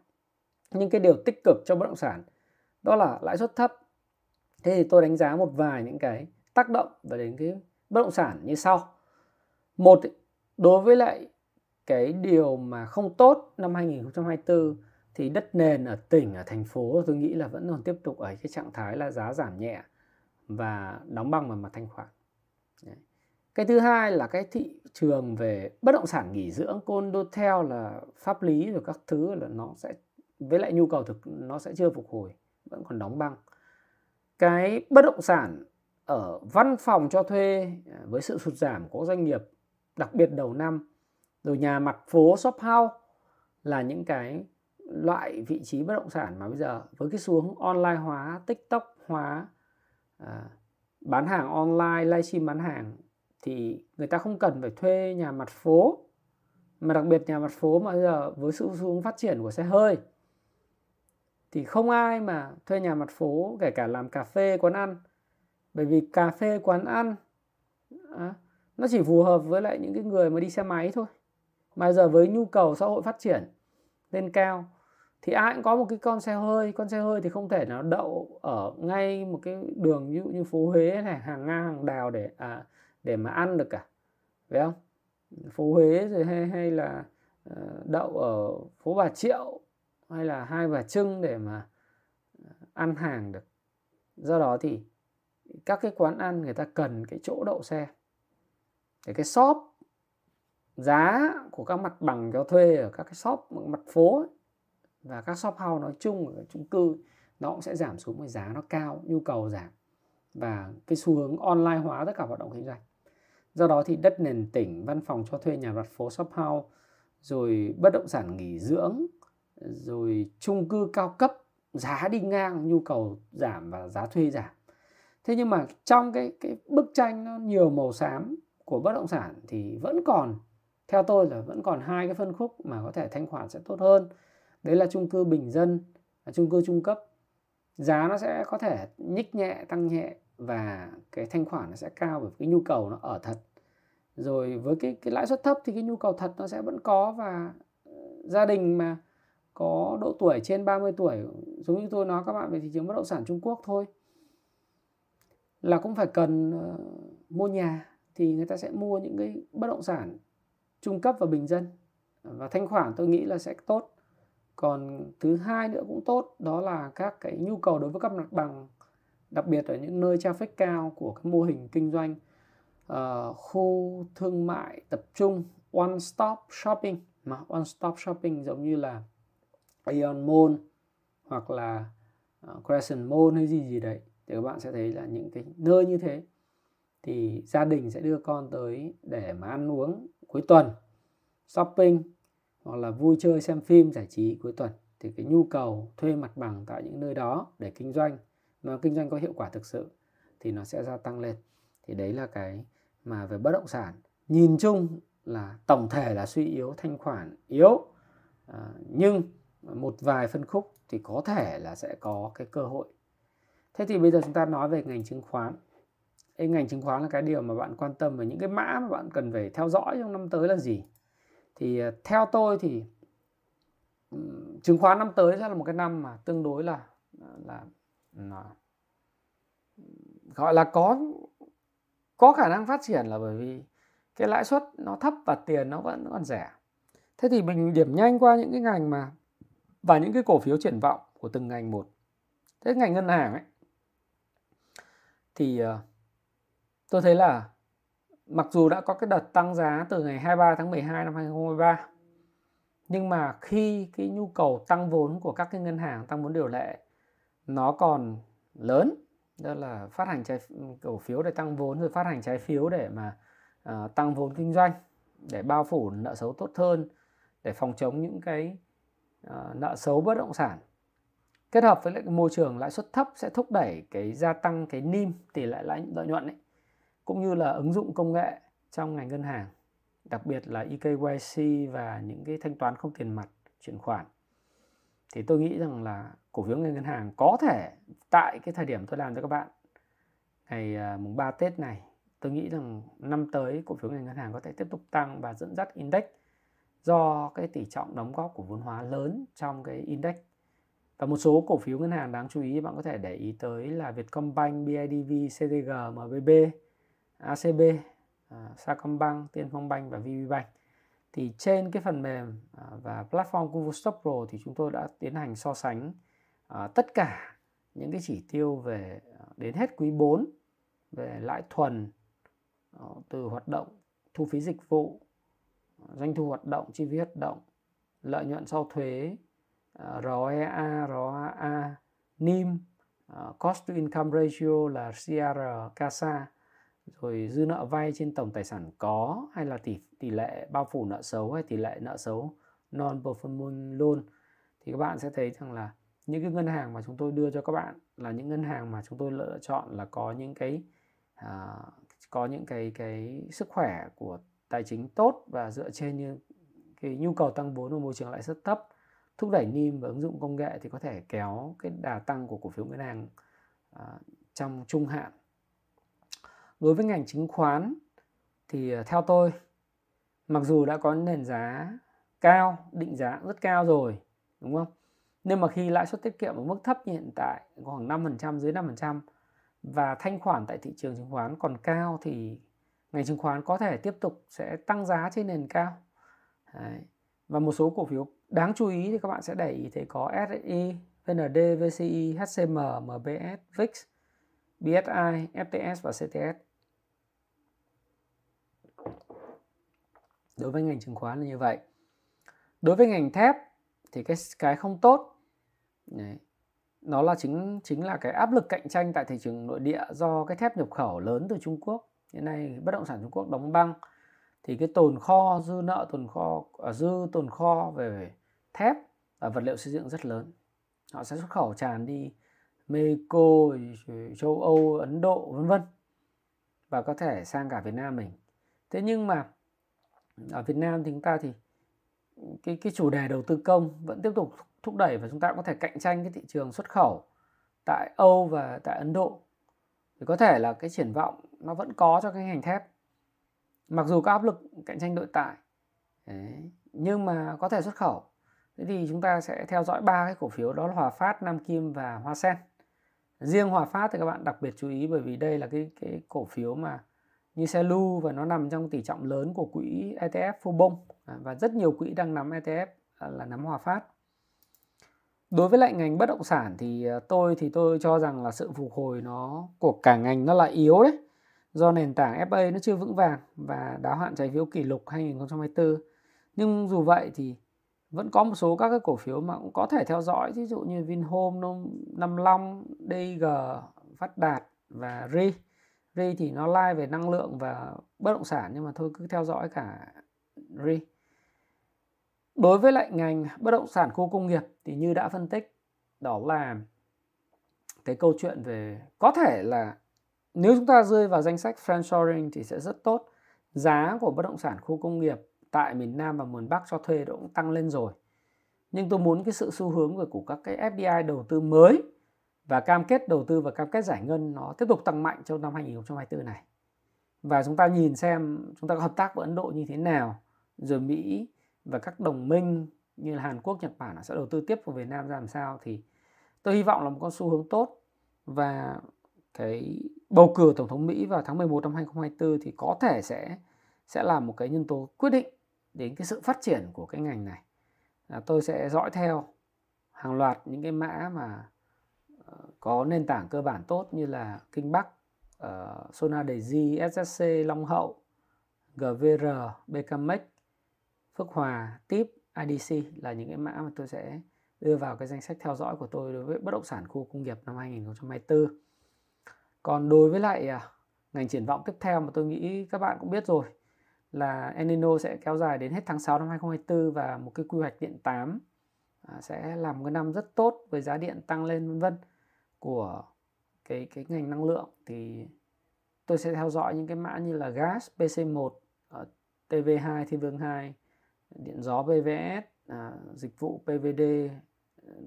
Nhưng cái điều tích cực cho bất động sản đó là lãi suất thấp. Thế thì tôi đánh giá một vài những cái tác động về đến cái bất động sản như sau. Một, đối với lại cái điều mà không tốt năm 2024 thì đất nền ở tỉnh, ở thành phố tôi nghĩ là vẫn còn tiếp tục ở cái trạng thái là giá giảm nhẹ và đóng băng vào mặt thanh khoản. Đấy. cái thứ hai là cái thị trường về bất động sản nghỉ dưỡng condotel là pháp lý rồi các thứ là nó sẽ, với lại nhu cầu thực, nó sẽ chưa phục hồi, vẫn còn đóng băng. Cái bất động sản ở văn phòng cho thuê à, với sự sụt giảm của doanh nghiệp đặc biệt đầu năm rồi nhà mặt phố shop house là những cái loại vị trí bất động sản mà bây giờ với cái xu hướng online hóa tiktok hóa à, bán hàng online livestream bán hàng thì người ta không cần phải thuê nhà mặt phố. Mà đặc biệt nhà mặt phố mà bây giờ với sự xu hướng phát triển của xe hơi thì không ai mà thuê nhà mặt phố kể cả làm cà phê quán ăn bởi vì cà phê quán ăn à, nó chỉ phù hợp với lại những cái người mà đi xe máy thôi. Mà giờ với nhu cầu xã hội phát triển lên cao thì ai cũng có một cái con xe hơi. Con xe hơi thì không thể nào đậu ở ngay một cái đường ví dụ như phố Huế này hàng ngang hàng đào để à, để mà ăn được cả. Phải không? Phố Huế rồi hay hay là ờ, đậu ở phố Bà Triệu hay là hai Bà Trưng để mà ờ, ăn hàng được. Do đó thì các cái quán ăn người ta cần cái chỗ đậu xe. Để cái shop giá của các mặt bằng cho thuê ở các cái shop mặt phố ấy, và các shop house nói chung ở chung cư nó cũng sẽ giảm xuống với giá nó cao nhu cầu giảm. Và cái xu hướng online hóa tất cả hoạt động kinh doanh. Do đó thì đất nền tỉnh văn phòng cho thuê nhà mặt phố shop house rồi bất động sản nghỉ dưỡng rồi chung cư cao cấp giá đi ngang nhu cầu giảm và giá thuê giảm thế nhưng mà trong cái cái bức tranh nó nhiều màu xám của bất động sản thì vẫn còn, theo tôi là vẫn còn hai cái phân khúc mà có thể thanh khoản sẽ tốt hơn. Đấy là chung cư bình dân chung cư trung cấp. Giá nó sẽ có thể nhích nhẹ, tăng nhẹ và cái thanh khoản nó sẽ cao bởi cái nhu cầu nó ở thật. Rồi với cái cái lãi suất thấp thì cái nhu cầu thật nó sẽ vẫn có và ờ, gia đình mà có độ tuổi trên 30 tuổi, giống như tôi nói các bạn về thị trường bất động sản Trung Quốc thôi là cũng phải cần uh, mua nhà thì người ta sẽ mua những cái bất động sản trung cấp và bình dân. Và thanh khoản tôi nghĩ là sẽ tốt. Còn thứ hai nữa cũng tốt đó là các cái nhu cầu đối với các mặt bằng đặc biệt ở những nơi traffic cao của cái mô hình kinh doanh uh, khu thương mại tập trung one stop shopping. Mà one stop shopping giống như là Aeon Mall hoặc là uh, Crescent Mall hay gì gì đấy thì các bạn sẽ thấy là những cái nơi như thế thì gia đình sẽ đưa con tới để mà ăn uống cuối tuần shopping hoặc là vui chơi xem phim giải trí cuối tuần. Thì cái nhu cầu thuê mặt bằng tại những nơi đó để kinh doanh nó kinh doanh có hiệu quả thực sự thì nó sẽ gia tăng lên. Thì đấy là cái mà về bất động sản. Nhìn chung là tổng thể là suy yếu thanh khoản yếu à, nhưng một vài phân khúc thì có thể là sẽ có cái cơ hội thế thì bây giờ chúng ta nói về ngành chứng khoán. Ê, ngành chứng khoán là cái điều mà bạn quan tâm và những cái mã mà bạn cần phải theo dõi trong năm tới là gì. Thì à, theo tôi thì chứng khoán năm tới sẽ là một cái năm mà tương đối là là, là gọi là có có khả năng phát triển là bởi vì cái lãi suất nó thấp và tiền nó vẫn còn rẻ. Thế thì mình điểm nhanh qua những cái ngành mà và những cái cổ phiếu triển vọng của từng ngành một. Thế ngành ngân hàng ấy thì ờ, tôi thấy là mặc dù đã có cái đợt tăng giá từ ngày 23 tháng 12 năm 2023 nhưng mà khi cái nhu cầu tăng vốn của các cái ngân hàng tăng vốn điều lệ nó còn lớn đó là phát hành trái cổ phiếu để tăng vốn rồi phát hành trái phiếu để mà uh, tăng vốn kinh doanh để bao phủ nợ xấu tốt hơn để phòng chống những cái uh, nợ xấu bất động sản kết hợp với lại cái môi trường lãi suất thấp sẽ thúc đẩy cái gia tăng cái NIM, tỷ lệ lãi lợi nhuận ấy, cũng như là ứng dụng công nghệ trong ngành ngân hàng, đặc biệt là eKYC và những cái thanh toán không tiền mặt, chuyển khoản. Thì tôi nghĩ rằng là cổ phiếu ngành ngân hàng có thể tại cái thời điểm tôi làm cho các bạn, ngày à, mùng 3 Tết này, tôi nghĩ rằng năm tới cổ phiếu ngành ngân hàng có thể tiếp tục tăng và dẫn dắt index do cái tỷ trọng đóng góp của vốn hóa lớn trong cái index và một số cổ phiếu ngân hàng đáng chú ý bạn có thể để ý tới là Vietcombank, BIDV, CTG, MBB, ACB, uh, à, Sacombank, Tiên Phong Bank và VPBank. Thì trên cái phần mềm uh, và platform Kuvu Stock Pro thì chúng tôi đã tiến hành so sánh uh, tất cả những cái chỉ tiêu về uh, đến hết quý 4 về lãi thuần uh, từ hoạt động thu phí dịch vụ, doanh thu hoạt động, chi phí hoạt động, lợi nhuận sau thuế, Ờ, ROEA, ROAA, NIM, ờ, Cost to Income Ratio là CR, CASA rồi dư nợ vay trên tổng tài sản có hay là tỷ tỷ lệ bao phủ nợ xấu hay tỷ lệ nợ xấu non performing loan. Thì các bạn sẽ thấy rằng là những cái ngân hàng mà chúng tôi đưa cho các bạn là những ngân hàng mà chúng tôi lựa chọn là có những cái à, có những cái cái sức khỏe của tài chính tốt và dựa trên như cái nhu cầu tăng vốn ở môi trường lãi suất thấp thúc đẩy NIM và ứng dụng công nghệ thì có thể kéo cái đà tăng của cổ phiếu ngân hàng à, trong trung hạn. Đối với ngành chứng khoán thì à, theo tôi mặc dù đã có nền giá cao định giá rất cao rồi đúng không? Nhưng mà khi lãi suất tiết kiệm ở mức thấp như hiện tại khoảng 5% dưới 5% và thanh khoản tại thị trường chứng khoán còn cao thì ngành chứng khoán có thể tiếp tục sẽ tăng giá trên nền cao. Đấy. và một số cổ phiếu đáng chú ý thì các bạn sẽ để ý thấy có SSI, VND, VCI, HCM, MBS, VIX, BSI, FTS và CTS đối với ngành chứng khoán là như vậy. Đối với ngành thép thì cái cái không tốt. Đấy. nó là chính chính là cái áp lực cạnh tranh tại thị trường nội địa do cái thép nhập khẩu lớn từ Trung Quốc. Hiện nay bất động sản Trung Quốc đóng băng. Thì cái tồn kho dư nợ tồn kho à, dư tồn kho về thép và vật liệu xây dựng rất lớn. Họ sẽ xuất khẩu tràn đi Mexico, châu Âu, Ấn Độ, vân vân, và có thể sang cả Việt Nam mình. Thế nhưng mà ở Việt Nam thì chúng ta thì cái cái chủ đề đầu tư công vẫn tiếp tục thúc đẩy và chúng ta cũng có thể cạnh tranh cái thị trường xuất khẩu tại Âu và tại Ấn Độ. Thì có thể là cái triển vọng nó vẫn có cho cái ngành thép. Mặc dù có áp lực cạnh tranh nội tại, Đấy. nhưng mà có thể xuất khẩu thế thì chúng ta sẽ theo dõi ba cái cổ phiếu đó là Hòa Phát, Nam Kim và Hoa Sen riêng Hòa Phát thì các bạn đặc biệt chú ý bởi vì đây là cái cái cổ phiếu mà như xe lưu và nó nằm trong tỷ trọng lớn của quỹ ETF phô bông à, và rất nhiều quỹ đang nắm ETF à, là nắm Hòa Phát. Đối với lại ngành bất động sản thì à, tôi thì tôi cho rằng là sự phục hồi nó của cả ngành nó là yếu đấy. Do nền tảng FA nó chưa vững vàng và đáo hạn trái phiếu kỷ lục 2024. Nhưng dù vậy thì vẫn có một số các cái cổ phiếu mà cũng có thể theo dõi ví dụ như Vinhome, 55, DG, Phát Đạt và RI RI thì nó like về năng lượng và bất động sản nhưng mà thôi cứ theo dõi cả RI. Đối với lại ngành bất động sản khu công nghiệp thì như đã phân tích đó là cái câu chuyện về có thể là nếu chúng ta rơi vào danh sách franchising thì sẽ rất tốt. Giá của bất động sản khu công nghiệp tại miền Nam và miền Bắc cho thuê cũng tăng lên rồi. Nhưng tôi muốn cái sự xu hướng về của các cái FDI đầu tư mới và cam kết đầu tư và cam kết giải ngân nó tiếp tục tăng mạnh trong năm 2024 này. Và chúng ta nhìn xem chúng ta có hợp tác với Ấn Độ như thế nào, rồi Mỹ và các đồng minh như là Hàn Quốc, Nhật Bản sẽ đầu tư tiếp vào Việt Nam ra làm sao thì tôi hy vọng là một con xu hướng tốt và cái bầu cử tổng thống Mỹ vào tháng 11 năm 2024 thì có thể sẽ sẽ là một cái nhân tố quyết định đến cái sự phát triển của cái ngành này. À, tôi sẽ dõi theo hàng loạt những cái mã mà ờ, có nền tảng cơ bản tốt như là Kinh Bắc, ờ, uh, Sona Daisy, SSC, Long Hậu, GVR, BKMX, Phước Hòa, TIP, IDC là những cái mã mà tôi sẽ đưa vào cái danh sách theo dõi của tôi đối với bất động sản khu công nghiệp năm 2024. Còn đối với lại uh, ngành triển vọng tiếp theo mà tôi nghĩ các bạn cũng biết rồi là El Nino sẽ kéo dài đến hết tháng 6 năm 2024 và một cái quy hoạch điện 8 à, sẽ làm một năm rất tốt với giá điện tăng lên vân vân của cái cái ngành năng lượng. Thì tôi sẽ theo dõi những cái mã như là gas PC1 ờ, TV2 Thiên Vương 2 điện gió PVS à, dịch vụ PVD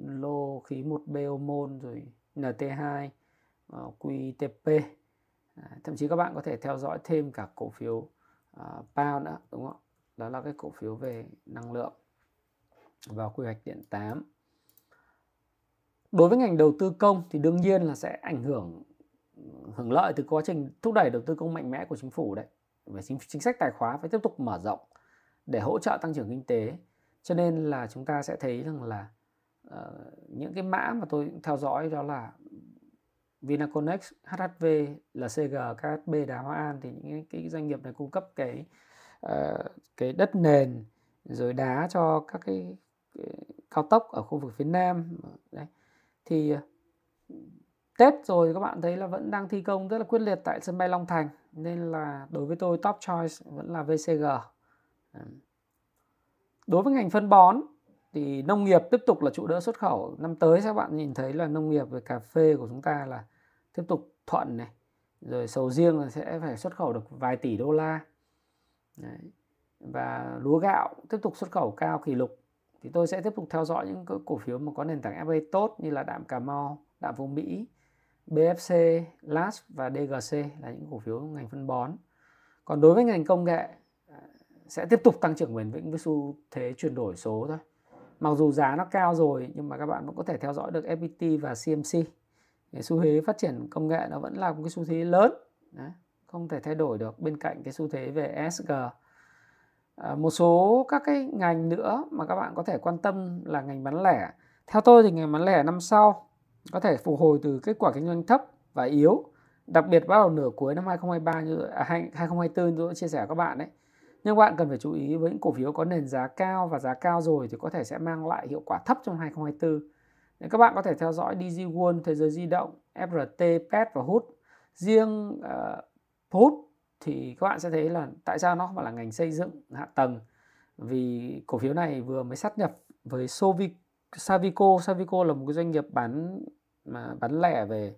lô khí 1B môn, rồi NT2 ờ, QTP à, thậm chí các bạn có thể theo dõi thêm cả cổ phiếu uh, Pound nữa đúng không? Đó là cái cổ phiếu về năng lượng vào quy hoạch điện 8 đối với ngành đầu tư công thì đương nhiên là sẽ ảnh hưởng hưởng lợi từ quá trình thúc đẩy đầu tư công mạnh mẽ của chính phủ đấy. Về chính, chính sách tài khoá phải tiếp tục mở rộng để hỗ trợ tăng trưởng kinh tế. Cho nên là chúng ta sẽ thấy rằng là uh, những cái mã mà tôi theo dõi đó là Vinaconex, HHV, là CG, KHB, Đà Hoa An thì những cái, cái doanh nghiệp này cung cấp cái uh, cái đất nền rồi đá cho các cái, cái cao tốc ở khu vực phía Nam. Đấy. Thì ờ, Tết rồi các bạn thấy là vẫn đang thi công rất là quyết liệt tại sân bay Long Thành nên là đối với tôi top choice vẫn là VCG. Đối với ngành phân bón thì nông nghiệp tiếp tục là trụ đỡ xuất khẩu. Năm tới các bạn nhìn thấy là nông nghiệp về cà phê của chúng ta là tiếp tục thuận này rồi sầu riêng là sẽ phải xuất khẩu được vài tỷ đô la Đấy. và lúa gạo tiếp tục xuất khẩu cao kỷ lục thì tôi sẽ tiếp tục theo dõi những cổ phiếu mà có nền tảng FA tốt như là đạm Cà Mau, đạm Phú Mỹ, BFC, LAS và DGC là những cổ phiếu ngành phân bón. Còn đối với ngành công nghệ à, sẽ tiếp tục tăng trưởng bền vững với xu thế chuyển đổi số thôi. Mặc dù giá nó cao rồi nhưng mà các bạn vẫn có thể theo dõi được FPT và CMC. Cái xu thế phát triển công nghệ nó vẫn là một cái xu thế lớn. Đấy, không thể thay đổi được bên cạnh cái xu thế về ESG. À, một số các cái ngành nữa mà các bạn có thể quan tâm là ngành bán lẻ. Theo tôi thì ngành bán lẻ năm sau có thể phục hồi từ kết quả kinh doanh thấp và yếu đặc biệt bắt đầu nửa cuối năm 2023 như à, 2024 như tôi à, đã chia sẻ với các bạn đấy nhưng bạn cần phải chú ý với những cổ phiếu có nền giá cao và giá cao rồi thì có thể sẽ mang lại hiệu quả thấp trong 2024 các bạn có thể theo dõi DG World, Thế giới di động, FRT, PET và HUT riêng ờ, uh, HUT thì các bạn sẽ thấy là tại sao nó không phải là ngành xây dựng hạ tầng. Vì cổ phiếu này vừa mới sát nhập với Sovic Savico. Savico là một cái doanh nghiệp bán mà bán lẻ về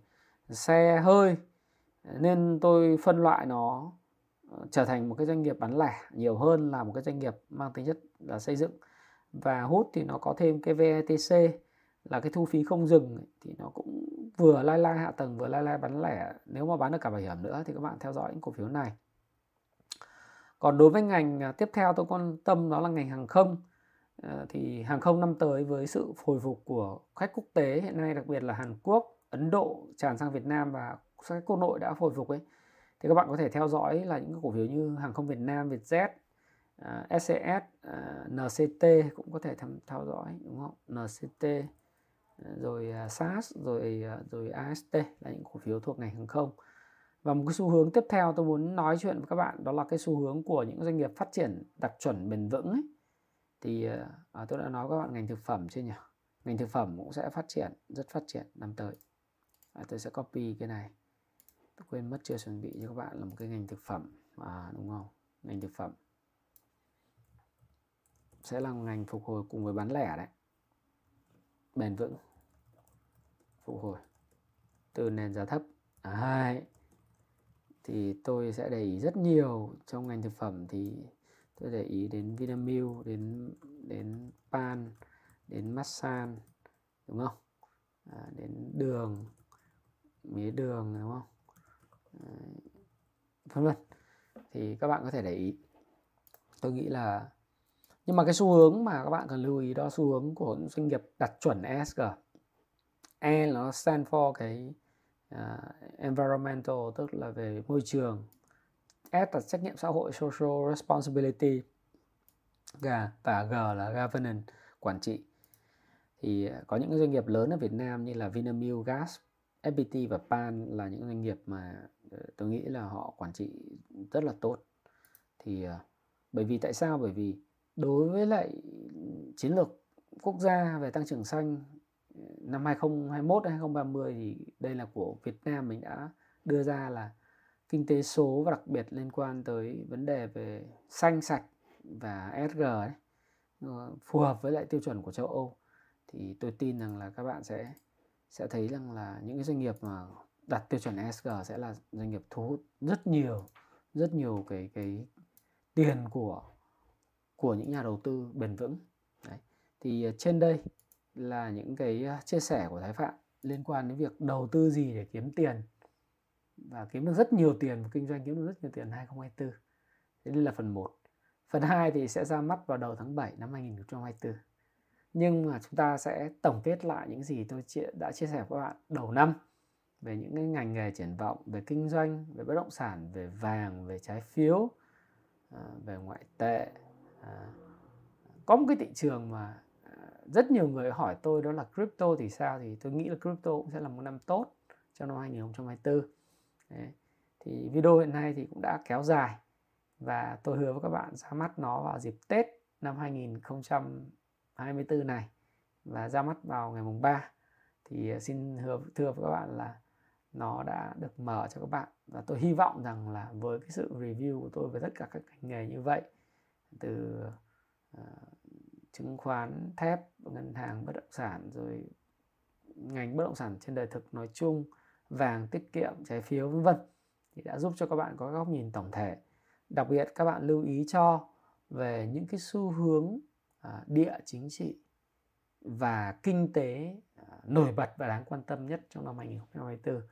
xe hơi nên tôi phân loại nó ờ, trở thành một cái doanh nghiệp bán lẻ nhiều hơn là một cái doanh nghiệp mang tính chất là xây dựng. Và hút thì nó có thêm cái VETC là cái thu phí không dừng thì nó cũng vừa lai lai hạ tầng vừa lai lai bán lẻ. Nếu mà bán được cả bảo hiểm nữa thì các bạn theo dõi những cổ phiếu này. Còn đối với ngành à, tiếp theo tôi quan tâm đó là ngành hàng không. Ờ, thì hàng không năm tới với sự hồi phục của khách quốc tế hiện nay đặc biệt là Hàn Quốc, Ấn Độ tràn sang Việt Nam và các quốc nội đã hồi phục ấy thì các bạn có thể theo dõi là những cổ phiếu như hàng không Việt Nam, Vietjet, à, uh, SCS, uh, à, NCT cũng có thể tham theo dõi đúng không? NCT rồi à, SAS rồi à, rồi AST là những cổ phiếu thuộc ngành hàng không. Và một cái xu hướng tiếp theo tôi muốn nói chuyện với các bạn đó là cái xu hướng của những doanh nghiệp phát triển đặc chuẩn bền vững ấy. Thì à, à tôi đã nói các bạn ngành thực phẩm chưa nhỉ? Ngành thực phẩm cũng sẽ phát triển rất phát triển năm tới. À, tôi sẽ copy cái này. Tôi quên mất chưa chuẩn bị cho các bạn là một cái ngành thực phẩm. À, đúng không? Ngành thực phẩm. Sẽ là ngành phục hồi cùng với bán lẻ đấy bền vững. Phục hồi. Từ nền giá thấp. À, thì tôi sẽ để ý rất nhiều trong ngành thực phẩm thì tôi để ý đến Vinamilk đến đến pan đến Masan đúng không? À, đến đường mía đường đúng không? Vân vân. Thì các bạn có thể để ý. Tôi nghĩ là nhưng mà cái xu hướng mà các bạn cần lưu ý đó xu hướng của doanh nghiệp đặt chuẩn ESG E nó stand for cái uh, environmental tức là về môi trường. S là trách nhiệm xã hội social responsibility. G và G là governance quản trị. Thì có những doanh nghiệp lớn ở Việt Nam như là Vinamilk Gas, FPT và Pan là những doanh nghiệp mà ờ, tôi nghĩ là họ quản trị rất là tốt. Thì ờ, bởi vì tại sao? Bởi vì đối với lại chiến lược quốc gia về tăng trưởng xanh ừ, năm 2021 2030 thì đây là của Việt Nam mình đã đưa ra là kinh tế số và đặc biệt liên quan tới vấn đề về xanh sạch và ESG ấy, ờ, phù hợp với lại tiêu chuẩn của châu Âu. Thì tôi tin rằng là các bạn sẽ sẽ thấy rằng là những cái doanh nghiệp mà đặt tiêu chuẩn ESG sẽ là doanh nghiệp thu hút rất nhiều rất nhiều cái cái tiền của của những nhà đầu tư bền vững. Đấy. thì ờ, trên đây là những cái ờ, chia sẻ của Thái Phạm liên quan đến việc đầu tư gì để kiếm tiền và kiếm được rất nhiều tiền và kinh doanh kiếm được rất nhiều tiền 2024 thế đây là phần 1 phần 2 thì sẽ ra mắt vào đầu tháng 7 năm 2024 nhưng mà chúng ta sẽ tổng kết lại những gì tôi đã chia sẻ với các bạn đầu năm về những cái ngành nghề triển vọng, về kinh doanh, về bất động sản, về vàng, về trái phiếu ờ, về ngoại tệ à, có một cái thị trường mà à, rất nhiều người hỏi tôi đó là crypto thì sao thì tôi nghĩ là crypto cũng sẽ là một năm tốt trong năm 2024 Đấy. thì video hiện nay thì cũng đã kéo dài và tôi hứa với các bạn ra mắt nó vào dịp Tết năm 2024 này và ra mắt vào ngày mùng 3 thì à, xin hứa thưa với các bạn là nó đã được mở cho các bạn và tôi hy vọng rằng là với cái sự review của tôi về tất cả các ngành nghề như vậy từ uh, chứng khoán thép ngân hàng bất động sản rồi ngành bất động sản trên đời thực nói chung vàng tiết kiệm trái phiếu vân vân. Thì đã giúp cho các bạn có góc nhìn tổng thể. Đặc biệt các bạn lưu ý cho về những cái xu hướng uh, địa chính trị và kinh tế uh, nổi bật và đáng quan tâm nhất trong năm 2024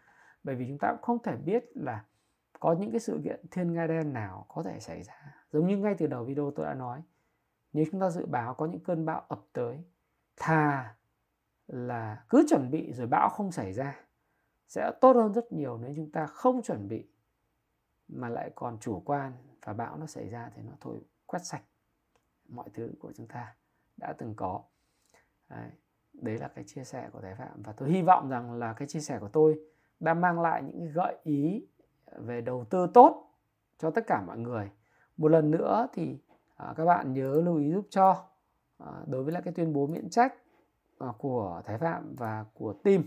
bởi vì chúng ta cũng không thể biết là có những cái sự kiện thiên nga đen nào có thể xảy ra giống như ngay từ đầu video tôi đã nói nếu chúng ta dự báo có những cơn bão ập tới thà là cứ chuẩn bị rồi bão không xảy ra sẽ tốt hơn rất nhiều nếu chúng ta không chuẩn bị mà lại còn chủ quan và bão nó xảy ra thì nó thôi quét sạch mọi thứ của chúng ta đã từng có. Đấy, đấy là cái chia sẻ của thái phạm. Và tôi hy vọng rằng là cái chia sẻ của tôi đã mang lại những gợi ý về đầu tư tốt cho tất cả mọi người một lần nữa thì à, các bạn nhớ lưu ý giúp cho à, đối với lại cái tuyên bố miễn trách à, của thái phạm và của team.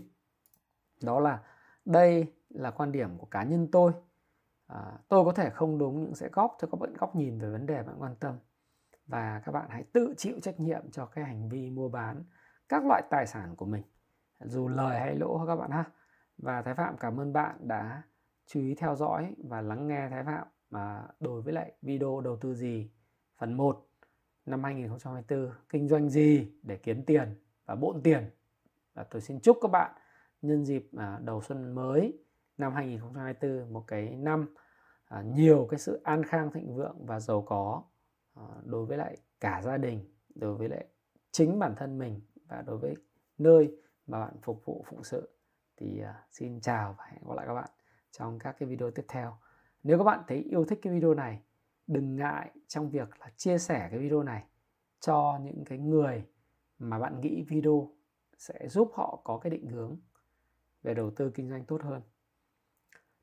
Đó là đây là quan điểm của cá nhân tôi. À, tôi có thể không đúng nhưng sẽ góp cho các bạn góc nhìn về vấn đề bạn quan tâm. Và các bạn hãy tự chịu trách nhiệm cho cái hành vi mua bán các loại tài sản của mình dù lời hay lỗ các bạn ha. Và Thái Phạm cảm ơn bạn đã chú ý theo dõi và lắng nghe Thái Phạm mà đối với lại video đầu tư gì? Phần 1 năm 2024 kinh doanh gì để kiếm tiền và bộn tiền? Và tôi xin chúc các bạn nhân dịp à, đầu xuân mới năm 2024 một cái năm à, nhiều cái sự an khang, thịnh vượng và giàu có à, đối với lại cả gia đình, đối với lại chính bản thân mình và đối với nơi mà bạn phục vụ phụng sự. Thì xin chào và hẹn gặp lại các bạn trong các cái video tiếp theo nếu các bạn thấy yêu thích cái video này, đừng ngại trong việc là chia sẻ cái video này cho những cái người mà bạn nghĩ video sẽ giúp họ có cái định hướng về đầu tư kinh doanh tốt hơn.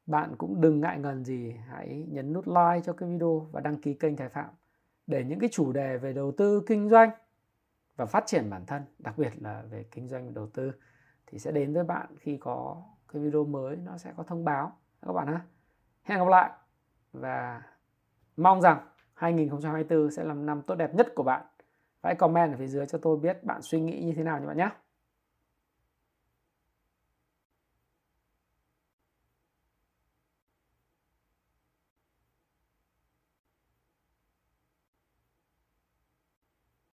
Bạn cũng đừng ngại ngần gì, hãy nhấn nút like cho cái video và đăng ký kênh Thái Phạm để những cái chủ đề về đầu tư kinh doanh và phát triển bản thân, đặc biệt là về kinh doanh và đầu tư, thì sẽ đến với bạn khi có cái video mới, nó sẽ có thông báo. Các bạn ha hẹn gặp lại và mong rằng 2024 sẽ là năm tốt đẹp nhất của bạn. Hãy comment ở phía dưới cho tôi biết bạn suy nghĩ như thế nào nhé bạn nhé.